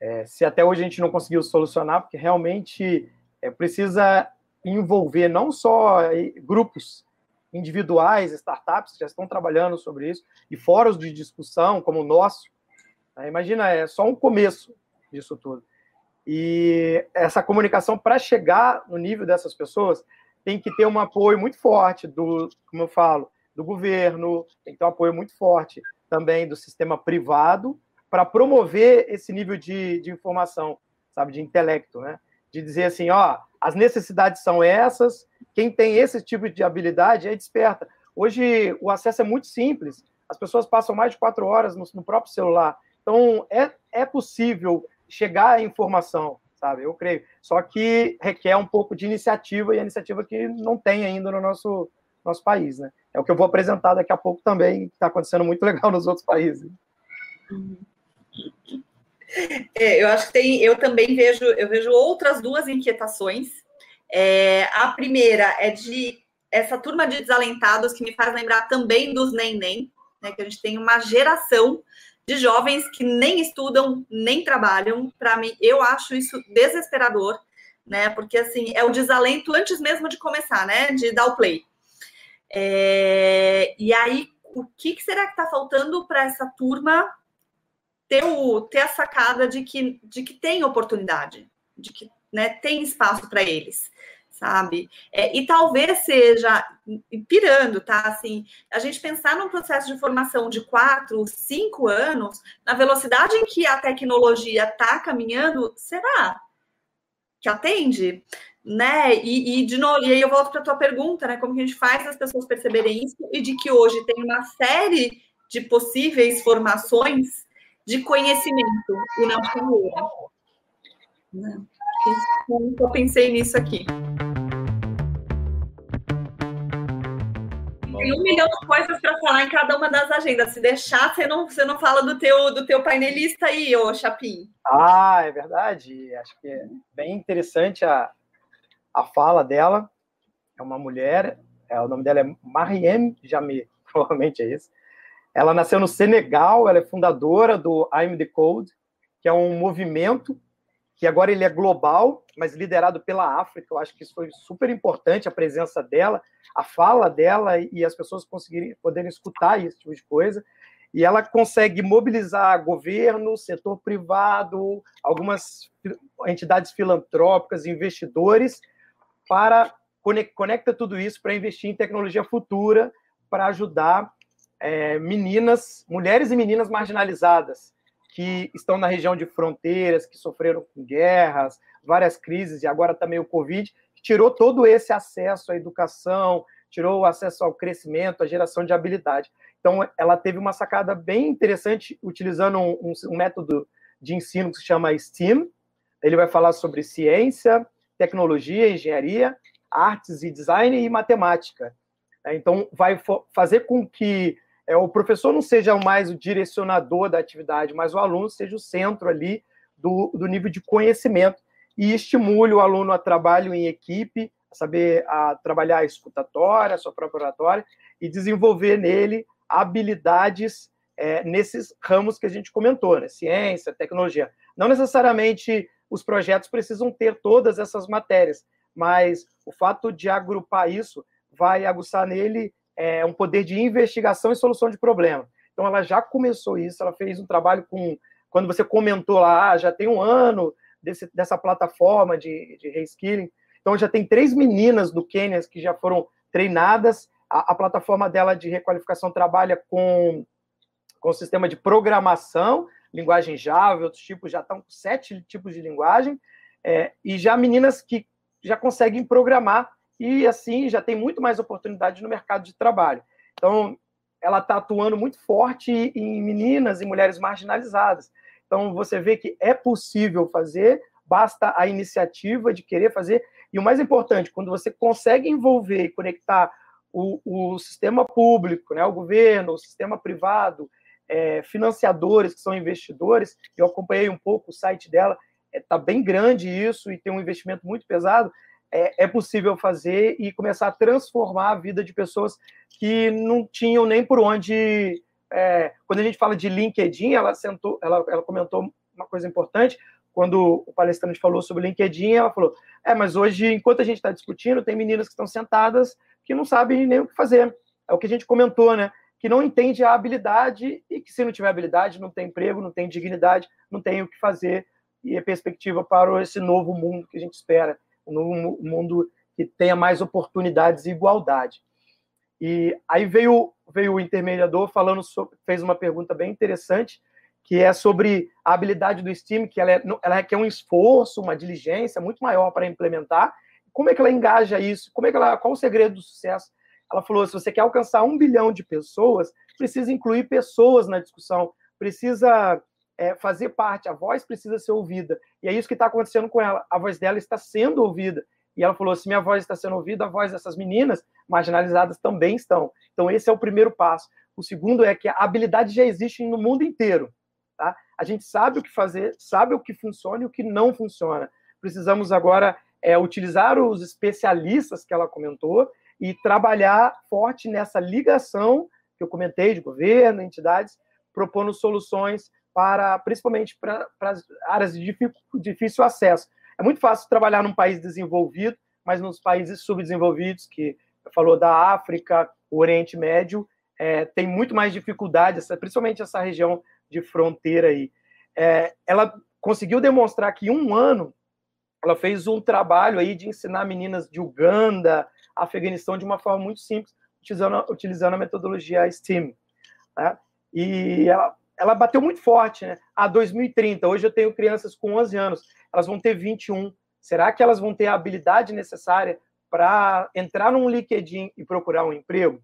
É, se até hoje a gente não conseguiu solucionar, porque realmente é, precisa envolver não só grupos individuais, startups que já estão trabalhando sobre isso, e fóruns de discussão como o nosso. Né? Imagina, é só um começo disso tudo. E essa comunicação, para chegar no nível dessas pessoas, tem que ter um apoio muito forte do, como eu falo, do governo, tem que ter um apoio muito forte também do sistema privado para promover esse nível de, de informação. sabe, de intelecto, né? De dizer assim, ó, as necessidades são essas, quem tem esse tipo de habilidade é desperta. Hoje o acesso é muito simples, as pessoas passam mais de quatro horas no, no próprio celular. Então, é, é possível chegar à informação, sabe? Eu creio. Só que requer um pouco de iniciativa e a iniciativa que não tem ainda no nosso, nosso país, né? É o que eu vou apresentar daqui a pouco também, que está acontecendo muito legal nos outros países. É, eu acho que tem, eu também vejo, eu vejo outras duas inquietações. É, a primeira é de essa turma de desalentados que me faz lembrar também dos nem-nem, né? Que a gente tem uma geração de jovens que nem estudam, nem trabalham. Para mim, eu acho isso desesperador, né? Porque assim, é o desalento antes mesmo de começar, né? De dar o play. É, e aí, o que, que será que está faltando para essa turma ter, o, ter a sacada de que, de que tem oportunidade, de que né, tem espaço para eles, sabe? É, e talvez seja, pirando, tá? Assim, a gente pensar num processo de formação de quatro, cinco anos, na velocidade em que a tecnologia está caminhando, será que atende? né? E, e, de novo, e aí eu volto para a tua pergunta, né? Como que a gente faz as pessoas perceberem isso e de que hoje tem uma série de possíveis formações de conhecimento e não carreira. Né? Eu pensei nisso aqui. Tem um milhão de coisas para falar em cada uma das agendas. Se deixar, você não, você não fala do teu, do teu painelista aí, ô Chapim. Ah, é verdade. Acho que é bem interessante a, a fala dela. É uma mulher, é, o nome dela é Mariem Jamé, provavelmente é isso. Ela nasceu no Senegal, ela é fundadora do I'm the Code, que é um movimento que agora ele é global, mas liderado pela África. Eu acho que isso foi super importante, a presença dela, a fala dela e as pessoas conseguirem poderem escutar esse tipo de coisa. E ela consegue mobilizar governo, setor privado, algumas entidades filantrópicas, investidores, para conecta tudo isso para investir em tecnologia futura para ajudar é, meninas, mulheres e meninas marginalizadas que estão na região de fronteiras, que sofreram com guerras, várias crises e agora também o Covid, que tirou todo esse acesso à educação, tirou o acesso ao crescimento, à geração de habilidade. Então, ela teve uma sacada bem interessante utilizando um, um, um método de ensino que se chama STEAM. Ele vai falar sobre ciência, tecnologia, engenharia, artes e design e matemática. É, então, vai fazer com que é, o professor não seja mais o direcionador da atividade, mas o aluno seja o centro ali do, do nível de conhecimento e estimule o aluno a trabalho em equipe, a saber a trabalhar a escutatória, a sua própria oratória, e desenvolver nele habilidades é, nesses ramos que a gente comentou, né? ciência, tecnologia. Não necessariamente os projetos precisam ter todas essas matérias, mas o fato de agrupar isso vai aguçar nele é, um poder de investigação e solução de problema. Então, ela já começou isso, ela fez um trabalho com. Quando você comentou lá, ah, já tem um ano desse, dessa plataforma de, de reskilling. Então, já tem três meninas do Quênia que já foram treinadas. A, a plataforma dela de requalificação trabalha com, com o sistema de programação linguagem Java, outros tipos já estão com sete tipos de linguagem, é, e já meninas que já conseguem programar e assim já tem muito mais oportunidade no mercado de trabalho. Então, ela está atuando muito forte em meninas e mulheres marginalizadas. Então, você vê que é possível fazer, basta a iniciativa de querer fazer. E o mais importante, quando você consegue envolver e conectar o, o sistema público, né, o governo, o sistema privado, é, financiadores, que são investidores, eu acompanhei um pouco o site dela, está é, tá bem grande isso e tem um investimento muito pesado, é, é, possível fazer e começar a transformar a vida de pessoas que não tinham nem por onde. É, quando a gente fala de LinkedIn, ela, sentou, ela, ela comentou uma coisa importante. Quando o palestrante falou sobre LinkedIn, ela falou: É, mas hoje, enquanto a gente está discutindo, tem meninas que estão sentadas que não sabem nem o que fazer. É o que a gente comentou, né? que não entende a habilidade e que, se não tiver habilidade, não tem emprego, não tem dignidade, não tem o que fazer e a perspectiva para esse novo mundo que a gente espera, um novo mundo que tenha mais oportunidades e igualdade. E aí veio, veio o intermediador falando sobre, fez uma pergunta bem interessante, que é sobre a habilidade do STEAM, que ela, é, ela requer um esforço, uma diligência muito maior para implementar. Como é que ela engaja isso? Como é que ela, qual o segredo do sucesso? Ela falou: se você quer alcançar um bilhão de pessoas, precisa incluir pessoas na discussão, precisa é, fazer parte, a voz precisa ser ouvida. E é isso que está acontecendo com ela. A voz dela está sendo ouvida. E ela falou: se minha voz está sendo ouvida, a voz dessas meninas marginalizadas também estão. Então, esse é o primeiro passo. O segundo é que a habilidade já existe no mundo inteiro. Tá? A gente sabe o que fazer, sabe o que funciona e o que não funciona. Precisamos agora é, utilizar os especialistas que ela comentou e trabalhar forte nessa ligação que eu comentei de governo, entidades, propondo soluções para, principalmente para, para as áreas de difícil acesso. É muito fácil trabalhar num país desenvolvido, mas nos países subdesenvolvidos, que falou da África, o Oriente Médio, é, tem muito mais dificuldade, principalmente essa região de fronteira aí. É, ela conseguiu demonstrar que em um ano ela fez um trabalho aí de ensinar meninas de Uganda, Afeganistão de uma forma muito simples, utilizando, utilizando a metodologia STEAM. Né? E ela, ela bateu muito forte, né? A ah, 2030, hoje eu tenho crianças com 11 anos, elas vão ter 21. Será que elas vão ter a habilidade necessária para entrar num LinkedIn e procurar um emprego?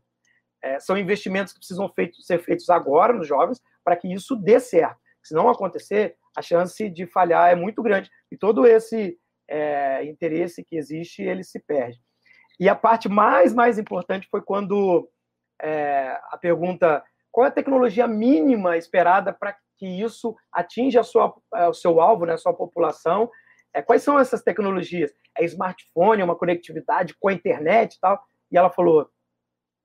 É, são investimentos que precisam feito, ser feitos agora nos jovens para que isso dê certo. Se não acontecer, a chance de falhar é muito grande e todo esse é, interesse que existe ele se perde. E a parte mais mais importante foi quando é, a pergunta qual é a tecnologia mínima esperada para que isso atinja sua, é, o seu alvo, né, a sua população. É, quais são essas tecnologias? É smartphone, é uma conectividade com a internet e tal? E ela falou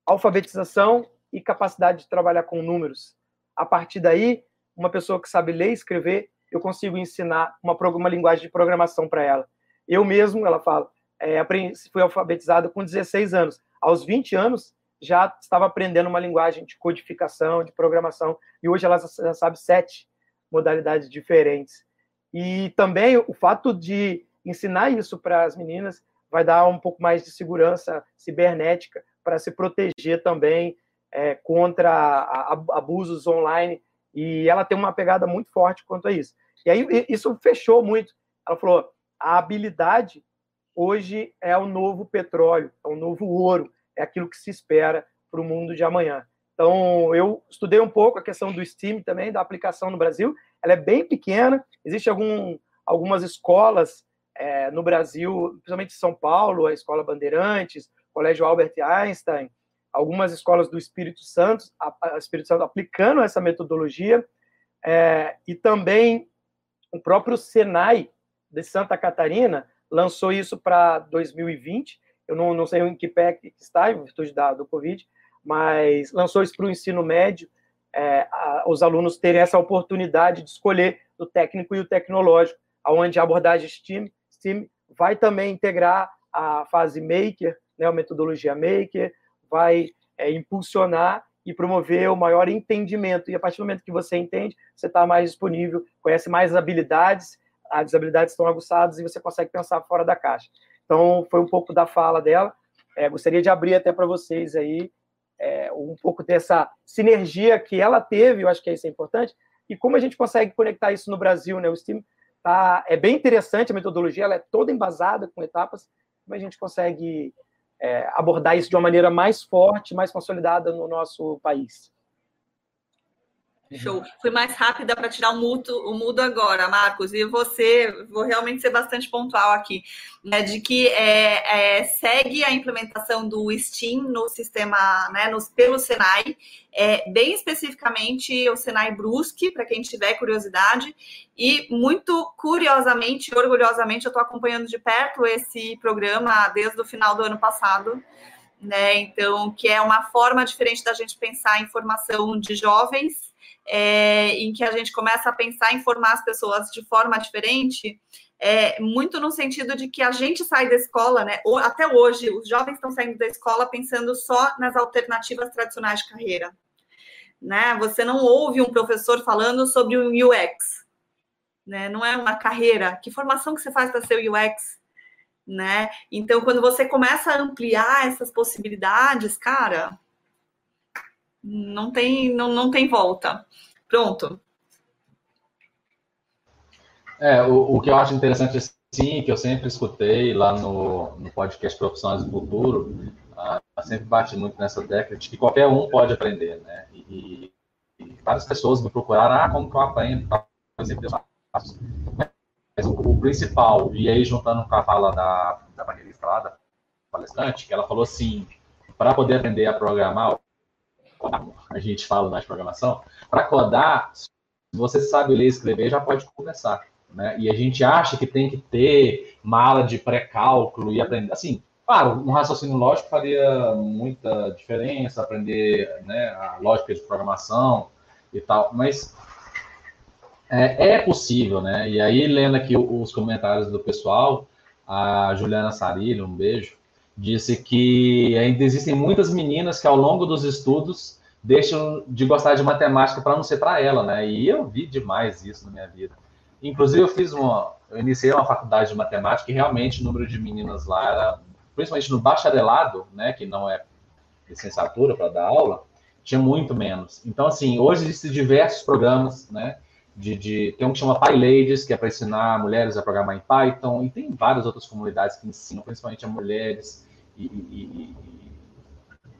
alfabetização e capacidade de trabalhar com números. A partir daí, uma pessoa que sabe ler e escrever, eu consigo ensinar uma, uma linguagem de programação para ela. Eu mesmo, ela fala, é, fui alfabetizado com 16 anos. Aos 20 anos, já estava aprendendo uma linguagem de codificação, de programação, e hoje ela já sabe sete modalidades diferentes. E também o fato de ensinar isso para as meninas vai dar um pouco mais de segurança cibernética, para se proteger também é, contra abusos online. E ela tem uma pegada muito forte quanto a isso. E aí isso fechou muito. Ela falou: a habilidade hoje é o novo petróleo, é o novo ouro, é aquilo que se espera para o mundo de amanhã. Então, eu estudei um pouco a questão do STEAM também, da aplicação no Brasil. Ela é bem pequena, existe algum, algumas escolas é, no Brasil, principalmente em São Paulo, a Escola Bandeirantes, Colégio Albert Einstein, algumas escolas do Espírito Santo, a, a Espírito Santo aplicando essa metodologia, é, e também o próprio Senai de Santa Catarina lançou isso para 2020. Eu não, não sei em que pé que está, em virtude da, do Covid, mas lançou isso para o ensino médio, é, a, os alunos terem essa oportunidade de escolher o técnico e o tecnológico, onde a abordagem STEAM, STEAM vai também integrar a fase maker, né, a metodologia Maker, vai é, impulsionar e promover o maior entendimento. E a partir do momento que você entende, você está mais disponível, conhece mais habilidades, as habilidades estão aguçadas e você consegue pensar fora da caixa. Então, foi um pouco da fala dela. É, gostaria de abrir até para vocês aí é, um pouco dessa sinergia que ela teve, eu acho que isso é importante, e como a gente consegue conectar isso no Brasil, né? O Steam tá, é bem interessante a metodologia, ela é toda embasada com etapas, como a gente consegue é, abordar isso de uma maneira mais forte, mais consolidada no nosso país. Show. Fui mais rápida para tirar o mudo, o mudo agora, Marcos. E você, vou realmente ser bastante pontual aqui, né, de que é, é, segue a implementação do Steam no sistema, né, nos, pelo Senai, é, bem especificamente o Senai Brusque, para quem tiver curiosidade. E muito curiosamente, orgulhosamente, eu estou acompanhando de perto esse programa desde o final do ano passado. Né, então, que é uma forma diferente da gente pensar em formação de jovens é, em que a gente começa a pensar em formar as pessoas de forma diferente, é, muito no sentido de que a gente sai da escola, né? Até hoje, os jovens estão saindo da escola pensando só nas alternativas tradicionais de carreira. Né? Você não ouve um professor falando sobre o UX, né? Não é uma carreira. Que formação que você faz para ser UX? Né? Então, quando você começa a ampliar essas possibilidades, cara, não tem, não, não tem volta. Pronto. É, o, o que eu acho interessante assim, que eu sempre escutei lá no, no podcast Profissões do Futuro, uh, sempre bate muito nessa tecla de que qualquer um pode aprender, né? E, e várias pessoas me procuraram, ah, como que eu aprendo? Mas o, o, principal, e aí juntando com a fala da, da banheirista lá, da palestrante, que ela falou assim, para poder aprender a programar, a gente fala na programação, para codar, se você sabe ler e escrever, já pode começar. Né? E a gente acha que tem que ter mala de pré-cálculo e aprender. Assim, claro, um raciocínio lógico faria muita diferença, aprender né, a lógica de programação e tal, mas é, é possível, né? E aí, lendo aqui os comentários do pessoal, a Juliana Sarilho, um beijo, disse que ainda existem muitas meninas que ao longo dos estudos deixam de gostar de matemática para não ser para ela, né? E eu vi demais isso na minha vida. Inclusive, eu fiz uma. Eu iniciei uma faculdade de matemática e realmente o número de meninas lá era, principalmente no bacharelado, né, que não é licenciatura para dar aula, tinha muito menos. Então, assim, hoje existem diversos programas, né? De, de, tem um que chama PyLadies, que é para ensinar mulheres a programar em Python, e tem várias outras comunidades que ensinam, principalmente a mulheres e, e, e,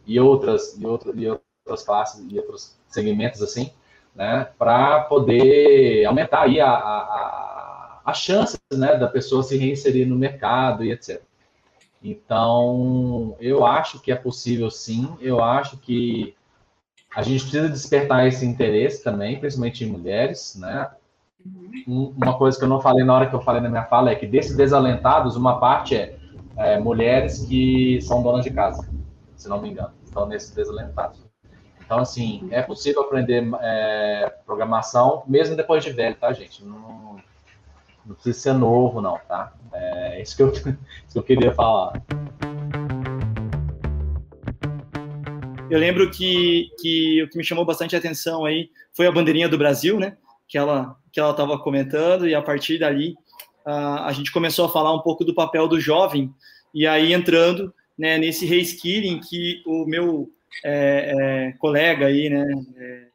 e outras, e, e outras classes e outros segmentos assim né, para poder aumentar aí a, a, a chance né, da pessoa se reinserir no mercado e etc. Então, eu acho que é possível sim, eu acho que a gente precisa despertar esse interesse também, principalmente em mulheres, né? Uma coisa que eu não falei na hora que eu falei na minha fala é que desses desalentados, uma parte é, é mulheres que são donas de casa, se não me engano, estão nesses desalentados. Então, assim, é possível aprender é, programação mesmo depois de velho, tá, gente? Não, não precisa ser novo, não, tá? É isso que eu, isso que eu queria falar. Eu lembro que, que o que me chamou bastante atenção aí foi a bandeirinha do Brasil, né? Que ela que ela estava comentando e a partir dali a, gente começou a falar um pouco do papel do jovem e aí entrando né, nesse reskilling que o meu é, é, colega aí, né, é,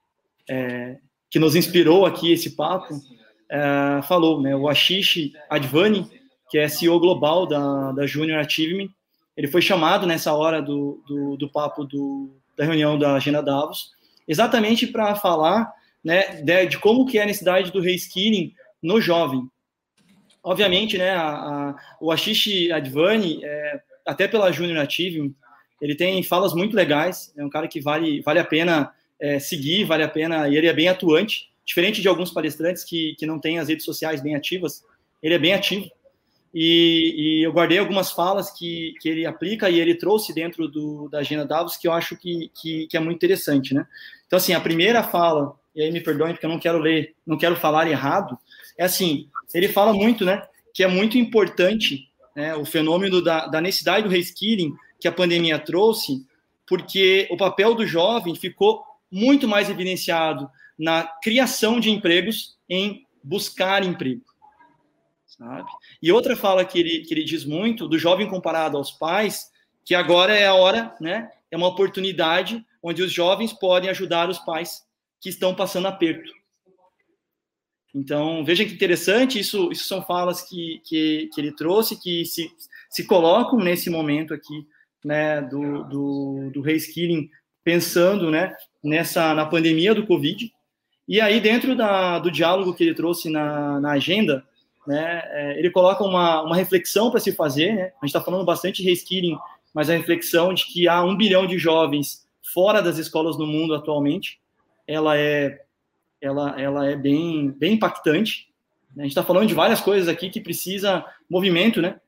é, que nos inspirou aqui esse papo, é, falou, né, o Ashish Advani, que é CEO global da, da Junior Achievement, ele foi chamado nessa hora do, do, do papo do, da reunião da Agenda Davos, exatamente para falar né, de, de, como que é a necessidade do reskilling no jovem. Obviamente, né, a, a, o Ashish Advani, é, até pela Junior Achievement, ele tem falas muito legais, é um cara que vale, vale a pena é, seguir, vale a pena, e ele é bem atuante, diferente de alguns palestrantes que, que não têm as redes sociais bem ativas, ele é bem ativo. E, e eu guardei algumas falas que, que ele aplica e ele trouxe dentro do, da agenda Davos que eu acho que, que, que é muito interessante, né? Então, assim, a primeira fala, e aí me perdoem porque eu não quero ler, não quero falar errado, é assim, ele fala muito, né, que é muito importante né, o fenômeno da, da necessidade do reskilling que a pandemia trouxe, porque o papel do jovem ficou muito mais evidenciado na criação de empregos, em buscar emprego. Sabe? E outra fala que ele, que ele diz muito, do jovem comparado aos pais, que agora é a hora, né? É uma oportunidade onde os jovens podem ajudar os pais que estão passando aperto. Então, veja que interessante, isso, isso são falas que, que, que ele trouxe, que se, se colocam nesse momento aqui né, do, do, do reskilling, pensando né, nessa, na pandemia do Covid. E aí, dentro da, do diálogo que ele trouxe na, na agenda, né, é, ele coloca uma, uma reflexão para se fazer. Né? A gente está falando bastante de reskilling, mas a reflexão de que há um bilhão de jovens fora das escolas no mundo atualmente, ela é, ela, ela é bem, bem impactante. A gente está falando de várias coisas aqui que precisa movimento, né?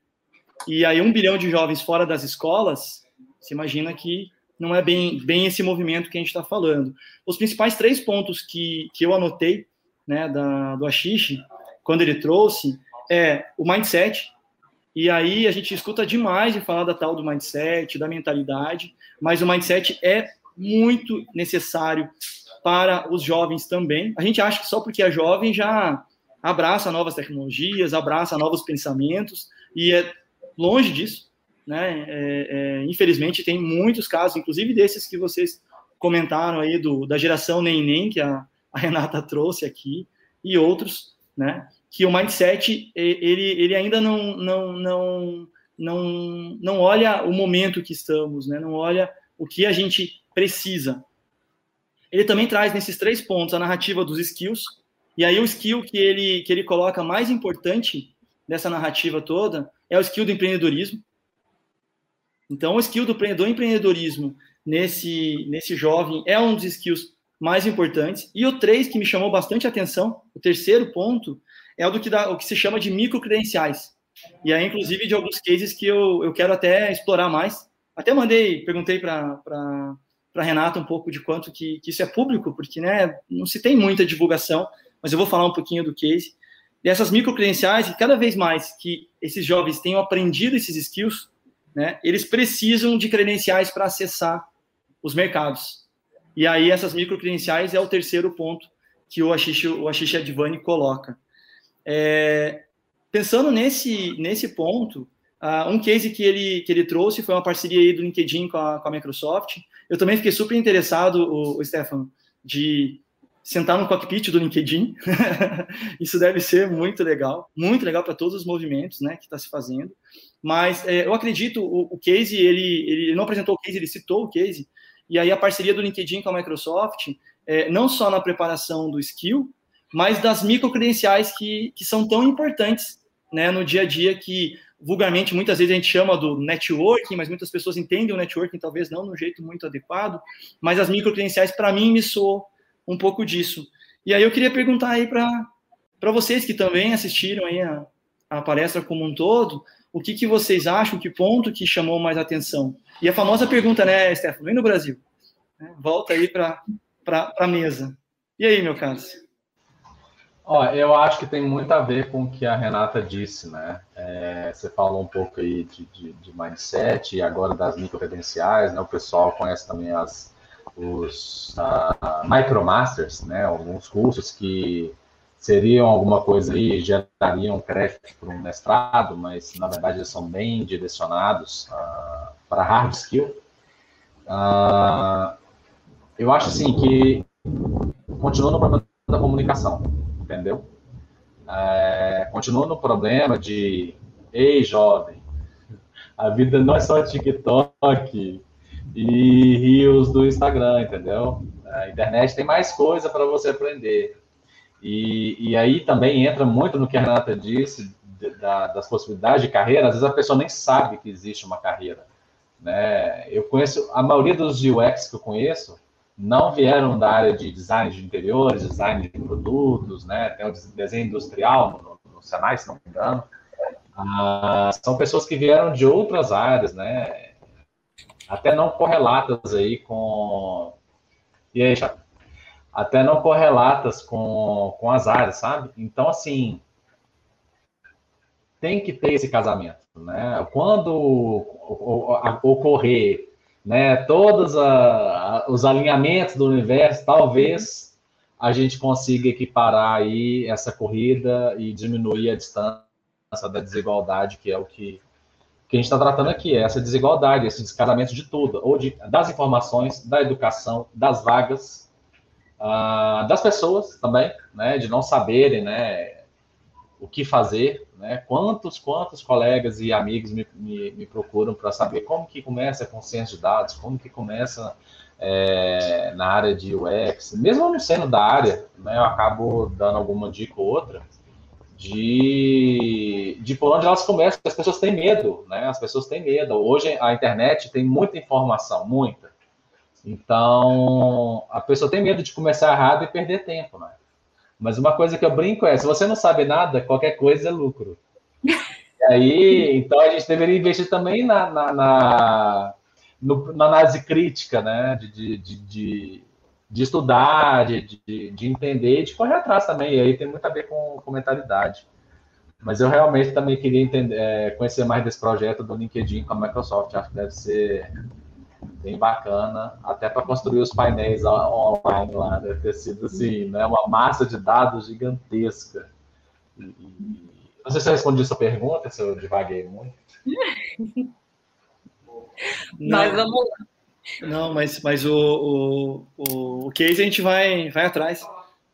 E aí um bilhão de jovens fora das escolas, você imagina que não é bem, bem esse movimento que a gente está falando. Os principais três pontos que, que eu anotei né, da, do Ashish, quando ele trouxe, é o mindset, e aí a gente escuta demais de falar da tal do mindset, da mentalidade, mas o mindset é muito necessário para os jovens também. A gente acha que só porque é jovem já abraça novas tecnologias, abraça novos pensamentos, e é longe disso, né? É, é, infelizmente tem muitos casos, inclusive desses que vocês comentaram aí do, da geração neném que a, a Renata trouxe aqui e outros, né? que o mindset ele, ele ainda não, não, não, não, não olha o momento que estamos, né? não olha o que a gente precisa. Ele também traz nesses três pontos a narrativa dos skills, e aí o skill que ele, que ele coloca mais importante dessa narrativa toda é o skill do empreendedorismo. Então, o skill do empreendedorismo nesse, nesse jovem é um dos skills mais importantes. E o três, que me chamou bastante atenção, o terceiro ponto, é o do que, dá, o que se chama de microcredenciais. E aí, inclusive, de alguns cases que eu, eu quero até explorar mais. Até mandei, perguntei para Renata um pouco de quanto que, que, isso é público, porque né, não se tem muita divulgação, mas eu vou falar um pouquinho do case. Dessas microcredenciais, cada vez mais que esses jovens tenham aprendido esses skills, né, eles precisam de credenciais para acessar os mercados. E aí, essas microcredenciais é o terceiro ponto que o Ashish, o Ashish Advani coloca. É, pensando nesse, nesse ponto, uh, um case que ele, que ele trouxe foi uma parceria aí do LinkedIn com a, com a Microsoft. Eu também fiquei super interessado, o, o Stefano, de sentar no cockpit do LinkedIn. Isso deve ser muito legal, muito legal para todos os movimentos né, que está se fazendo. Mas é, eu acredito, o, o case, ele, ele não apresentou o case, ele citou o case, e aí a parceria do LinkedIn com a Microsoft, é, não só na preparação do skill, mas das microcredenciais que, que são tão importantes né, no dia a dia que vulgarmente muitas vezes a gente chama do networking, mas muitas pessoas entendem o networking talvez não no jeito muito adequado, mas as microcredenciais para mim me soou um pouco disso. E aí eu queria perguntar aí para vocês que também assistiram aí a, a palestra como um todo, o que, que vocês acham, que ponto que chamou mais atenção? E a famosa pergunta, né, Stefano, vem no Brasil. Volta aí para a mesa. E aí, meu caro? Ó, eu acho que tem muito a ver com o que a Renata disse, né? É, você falou um pouco aí de, de, de mindset e agora das micro-credenciais, né? O pessoal conhece também as, os uh, Micromasters, né? Alguns cursos que seriam alguma coisa aí, gerariam crédito para um mestrado, mas na verdade eles são bem direcionados uh, para hard skill. Uh, eu acho assim que continua no problema da comunicação entendeu? É, continua no problema de, ei, jovem, a vida não é só TikTok e rios do Instagram, entendeu? A internet tem mais coisa para você aprender. E, e aí também entra muito no que a Renata disse, da, das possibilidades de carreira. Às vezes a pessoa nem sabe que existe uma carreira. Né? Eu conheço, a maioria dos UX que eu conheço, não vieram da área de design de interiores, design de produtos, né? Tem o desenho industrial no, no Senai, se não me engano. Ah, são pessoas que vieram de outras áreas, né? Até não correlatas aí com. E aí, Chato? Até não correlatas com, com as áreas, sabe? Então, assim, tem que ter esse casamento, né? Quando ocorrer né, todos a, a, os alinhamentos do universo, talvez a gente consiga equiparar aí essa corrida e diminuir a distância da desigualdade, que é o que, que a gente está tratando aqui, é essa desigualdade, esse descasamento de tudo, ou de, das informações, da educação, das vagas, uh, das pessoas também, né, de não saberem, né, o que fazer, né? Quantos, quantos colegas e amigos me, me, me procuram para saber como que começa com ciência de dados, como que começa é, na área de UX, mesmo não sendo da área, né? Eu acabo dando alguma dica ou outra de, de por onde elas começam, as pessoas têm medo, né? As pessoas têm medo. Hoje a internet tem muita informação, muita. Então, a pessoa tem medo de começar errado e perder tempo, né? Mas uma coisa que eu brinco é, se você não sabe nada, qualquer coisa é lucro. E aí, então a gente deveria investir também na, na, na, no, na análise crítica, né? De, de, de, de estudar, de, de, de, entender e de correr atrás também. E aí tem muito a ver com, com mentalidade. Mas eu realmente também queria entender, é, conhecer mais desse projeto do LinkedIn com a Microsoft. Acho que deve ser bem bacana, até para construir os painéis online lá, deve ter sido assim, né, uma massa de dados gigantesca. E, não sei se eu respondi sua pergunta, se eu divaguei muito. mas vamos lá. Não, mas, mas o, o, o, o case a gente vai, vai atrás.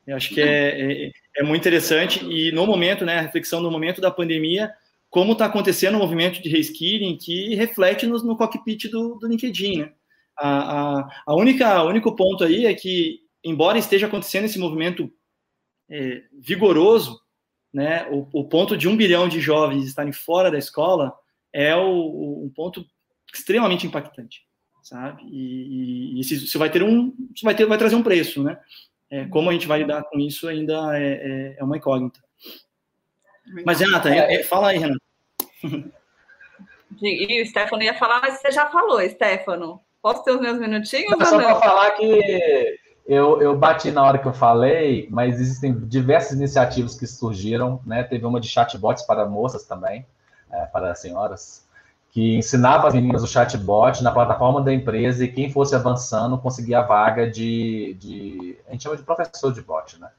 Eu acho que é, é, é, muito interessante e no momento, né, a reflexão no momento da pandemia, como está acontecendo o movimento de reskilling que reflete no, no cockpit do, do LinkedIn, né? A, a, a única, o único ponto aí é que, embora esteja acontecendo esse movimento é, vigoroso, né, o, o, ponto de um bilhão de jovens estarem fora da escola é o, um ponto extremamente impactante, sabe? E, e, e isso, vai ter um, isso vai ter, vai trazer um preço, né? É, como a gente vai lidar com isso ainda é, é, é uma incógnita. Mas, Renata, é, é, fala aí, Renata. E o Stefano ia falar, mas você já falou, Stefano. Posso ter os meus minutinhos? Não, só para falar que eu, eu bati na hora que eu falei, mas existem diversas iniciativas que surgiram, né? Teve uma de chatbots para moças também, é, para senhoras, que ensinava as meninas o chatbot na plataforma da empresa e quem fosse avançando conseguia a vaga de, de a gente chama de professor de bot, né?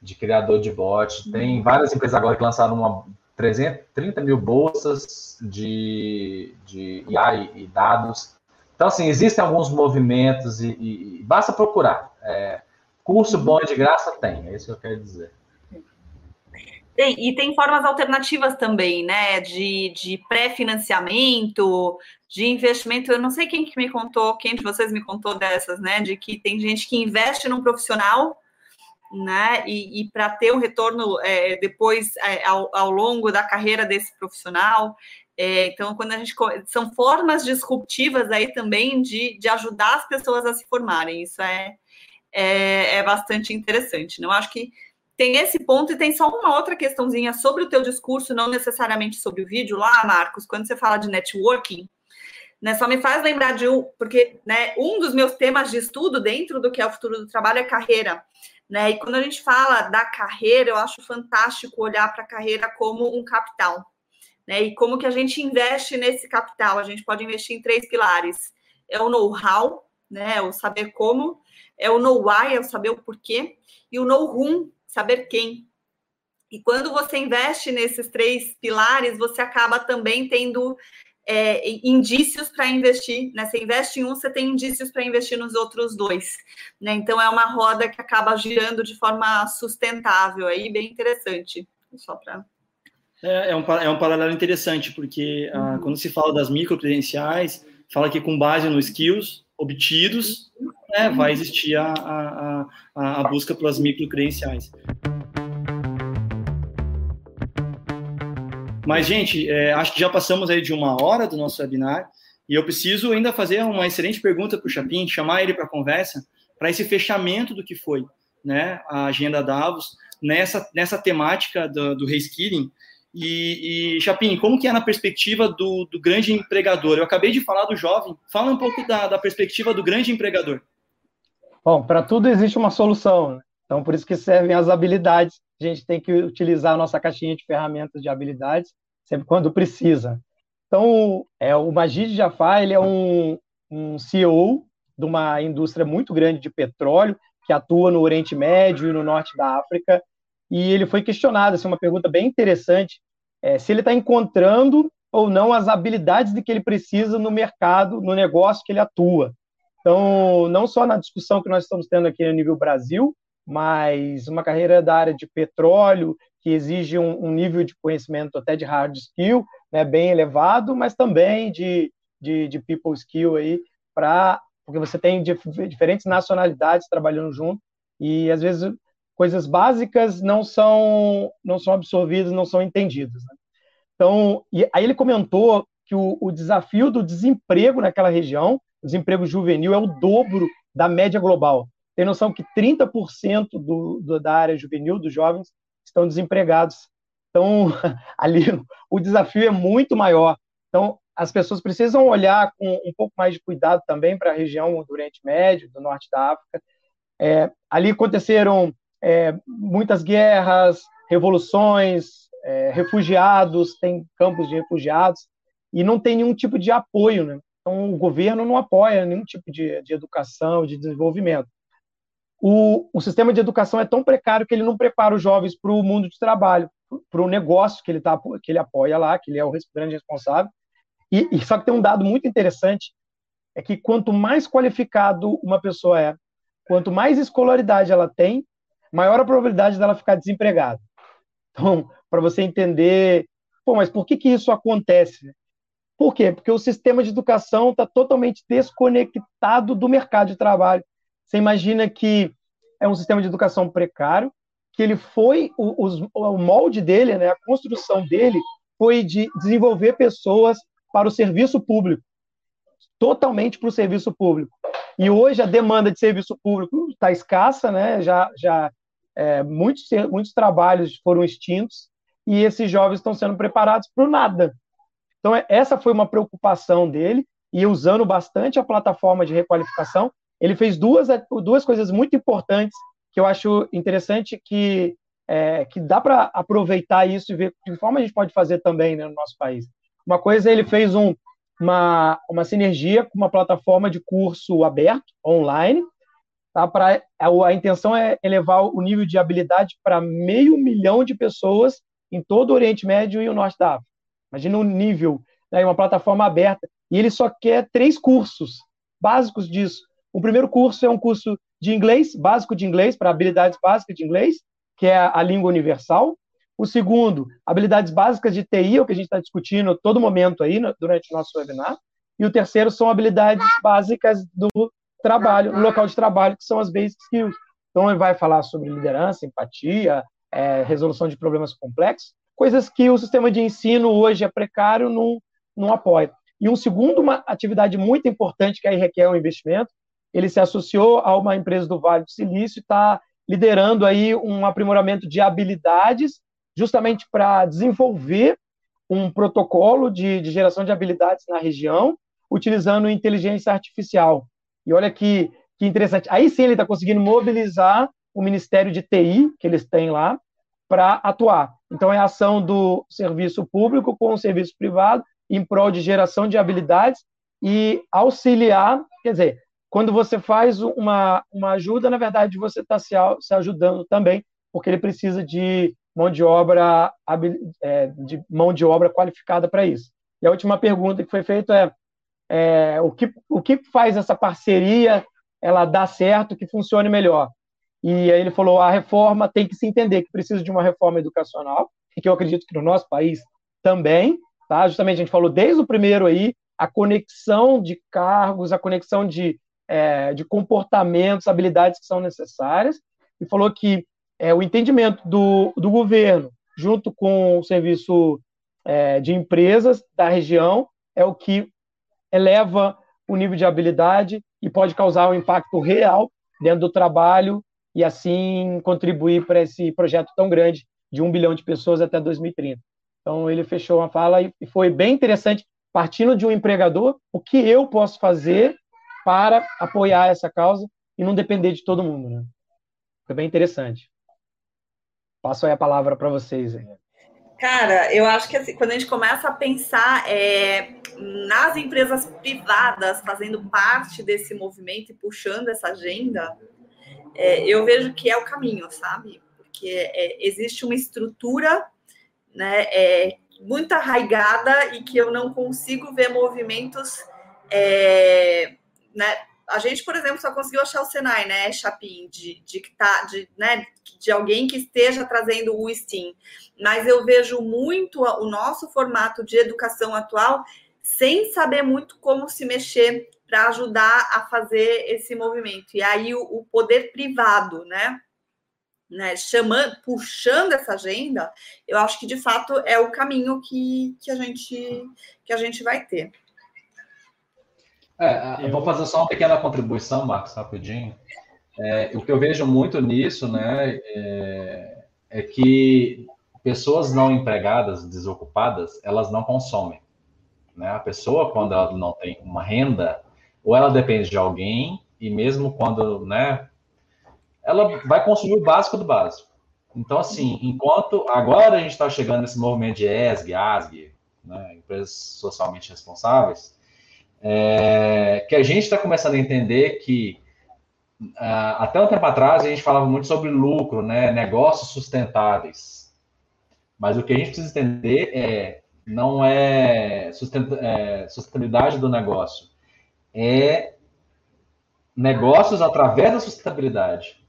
De criador de bot. Tem várias empresas agora que lançaram uma 330 mil bolsas de, de IA e dados. Então, assim, existem alguns movimentos e, e basta procurar. É, curso bom de graça tem, é isso que eu quero dizer. Tem, e tem formas alternativas também, né? De, de pré-financiamento, de investimento. Eu não sei quem que me contou, quem de vocês me contou dessas, né? De que tem gente que investe num profissional, né? E, e para ter um retorno é, depois é, ao, ao, longo da carreira desse profissional. É, então, quando a gente são formas disruptivas aí também de, de ajudar as pessoas a se formarem. Isso é, é, é bastante interessante. Não acho que tem esse ponto e tem só uma outra questãozinha sobre o teu discurso, não necessariamente sobre o vídeo lá, Marcos, quando você fala de networking, né, só me faz lembrar de um, porque né, um dos meus temas de estudo dentro do que é o futuro do trabalho é carreira. Né? E quando a gente fala da carreira, eu acho fantástico olhar para a carreira como um capital. Né? E como que a gente investe nesse capital? A gente pode investir em três pilares. É o know-how, né? o saber como, é o know-why, é o saber o porquê, e o know-whom, saber quem. E quando você investe nesses três pilares, você acaba também tendo é, indícios para investir. Né? Você investe em um, você tem indícios para investir nos outros dois. Né? Então é uma roda que acaba girando de forma sustentável, aí bem interessante. Só para é, é, um, é um paralelo interessante, porque ah, uhum. quando se fala das micro-credenciais, fala que com base nos skills obtidos, né, vai existir a, a, a, a busca pelas micro-credenciais. Mas, gente, é, acho que já passamos aí de uma hora do nosso webinar e eu preciso ainda fazer uma excelente pergunta para o Chapin, chamar ele para a conversa, para esse fechamento do que foi né, a agenda Davos, nessa, nessa temática do, do reskilling, e, e Chapin, como que é na perspectiva do, do, grande empregador? Eu acabei de falar do jovem. Fala um pouco da, da perspectiva do grande empregador. Bom, para tudo existe uma solução. Né? Então, por isso que servem as habilidades. A gente tem que utilizar a nossa caixinha de ferramentas de habilidades sempre quando precisa. Então, é, o Majid Jafar ele é um, um CEO de uma indústria muito grande de petróleo que atua no Oriente Médio e no Norte da África. E ele foi questionado, assim, uma pergunta bem interessante, é, se ele está encontrando ou não as habilidades de que ele precisa no mercado, no negócio que ele atua. Então, não só na discussão que nós estamos tendo aqui no nível Brasil, mas uma carreira da área de petróleo que exige um, um nível de conhecimento até de hard skill, né, bem elevado, mas também de, de, de people skill aí para porque você tem dif diferentes nacionalidades trabalhando junto e às vezes coisas básicas não são não são absorvidas, não são entendidas. Né? Então, aí ele comentou que o, o, desafio do desemprego naquela região, desemprego juvenil, é o dobro da média global. Tem noção que 30% do, do, da área juvenil, dos jovens, estão desempregados. Então, ali o desafio é muito maior. Então, as pessoas precisam olhar com um pouco mais de cuidado também para a região do Oriente Médio, do Norte da África. É, ali aconteceram é, muitas guerras, revoluções, é, refugiados, tem campos de refugiados, e não tem nenhum tipo de apoio. Né? Então, o governo não apoia nenhum tipo de, de educação, de desenvolvimento. O, o, sistema de educação é tão precário que ele não prepara os jovens para o mundo de trabalho, para o negócio que ele, tá, que ele apoia lá, que ele é o grande responsável. E, e só que tem um dado muito interessante, é que quanto mais qualificado uma pessoa é, quanto mais escolaridade ela tem, maior a probabilidade dela ficar desempregada. Então, para você entender, pô, mas por que, que isso acontece? Por quê? Porque o sistema de educação está totalmente desconectado do mercado de trabalho. Você imagina que é um sistema de educação precário, que ele foi, o, o molde dele, né, a construção dele, foi de desenvolver pessoas para o serviço público, totalmente para o serviço público. E hoje a demanda de serviço público está escassa, né? já, já é, muitos, muitos trabalhos foram extintos e esses jovens estão sendo preparados para o nada. Então, é, essa foi uma preocupação dele, e usando bastante a plataforma de requalificação, ele fez duas, duas coisas muito importantes que eu acho interessante que, é, que dá para aproveitar isso e ver de forma a gente pode fazer também né, no nosso país. Uma coisa, ele fez um, uma, uma sinergia com uma plataforma de curso aberto, online, tá? Pra, a, a intenção é elevar o nível de habilidade para meio milhão de pessoas em todo o Oriente Médio e o Norte da África. Imagina um nível, né, uma plataforma aberta, e ele só quer três cursos básicos disso. O primeiro curso é um curso de inglês, básico de inglês, para habilidades básicas de inglês, que é a língua universal. O segundo, habilidades básicas de TI, o que a gente está discutindo todo momento aí durante o nosso webinar. E o terceiro são habilidades básicas do trabalho, no local de trabalho, que são as basic skills. Então, ele vai falar sobre liderança, empatia, é, resolução de problemas complexos, coisas que o sistema de ensino hoje é precário, não, não apoia. E um segundo, uma atividade muito importante que aí requer um investimento, ele se associou a uma empresa do Vale do Silício e está liderando aí um aprimoramento de habilidades, justamente para desenvolver um protocolo de, de, geração de habilidades na região, utilizando inteligência artificial. E olha que, que interessante. Aí sim ele está conseguindo mobilizar o Ministério de TI, que eles têm lá, para atuar. Então, é a ação do serviço público com o serviço privado em prol de geração de habilidades e auxiliar, quer dizer, quando você faz uma, uma ajuda, na verdade, você está se, se ajudando também, porque ele precisa de mão de obra é, de mão de obra qualificada para isso. E a última pergunta que foi feita é, é, o, que, o que faz essa parceria ela dar certo, que funcione melhor? E aí ele falou, a reforma tem que se entender que precisa de uma reforma educacional, e que eu acredito que no nosso país também, tá? Justamente a gente falou desde o primeiro aí, a conexão de cargos, a conexão de é, de comportamentos, habilidades que são necessárias, e falou que é, o entendimento do, do governo, junto com o serviço é, de empresas da região, é o que eleva o nível de habilidade e pode causar um impacto real dentro do trabalho e assim contribuir para esse projeto tão grande de um bilhão de pessoas até 2030. Então ele fechou uma fala e foi bem interessante, partindo de um empregador, o que eu posso fazer para apoiar essa causa e não depender de todo mundo, né? Foi bem interessante. Passo aí a palavra para vocês. Aí. Cara, eu acho que assim, quando a gente começa a pensar é, nas empresas privadas fazendo parte desse movimento e puxando essa agenda, é, eu vejo que é o caminho, sabe? Porque é, existe uma estrutura né, é, muito arraigada e que eu não consigo ver movimentos é, né? A gente, por exemplo, só conseguiu achar o Senai, né, Chapin, de, de, tá, de, né, de alguém que esteja trazendo o STEAM. Mas eu vejo muito o nosso formato de educação atual sem saber muito como se mexer para ajudar a fazer esse movimento. E aí o, o poder privado, né, né, chamando, puxando essa agenda, eu acho que de fato é o caminho que, que, a, gente, que a gente vai ter. É, eu vou fazer só uma pequena contribuição, Marcos, rapidinho. É, o que eu vejo muito nisso, né, é, é, que pessoas não empregadas, desocupadas, elas não consomem. Né? A pessoa, quando ela não tem uma renda, ou ela depende de alguém, e mesmo quando, né, ela vai consumir o básico do básico. Então, assim, enquanto agora a gente está chegando nesse movimento de ESG, ASG, né, empresas socialmente responsáveis, é, que a gente está começando a entender que uh, até um tempo atrás a gente falava muito sobre lucro, né, negócios sustentáveis. Mas o que a gente precisa entender é não é, sustent, é sustentabilidade do negócio, é negócios através da sustentabilidade.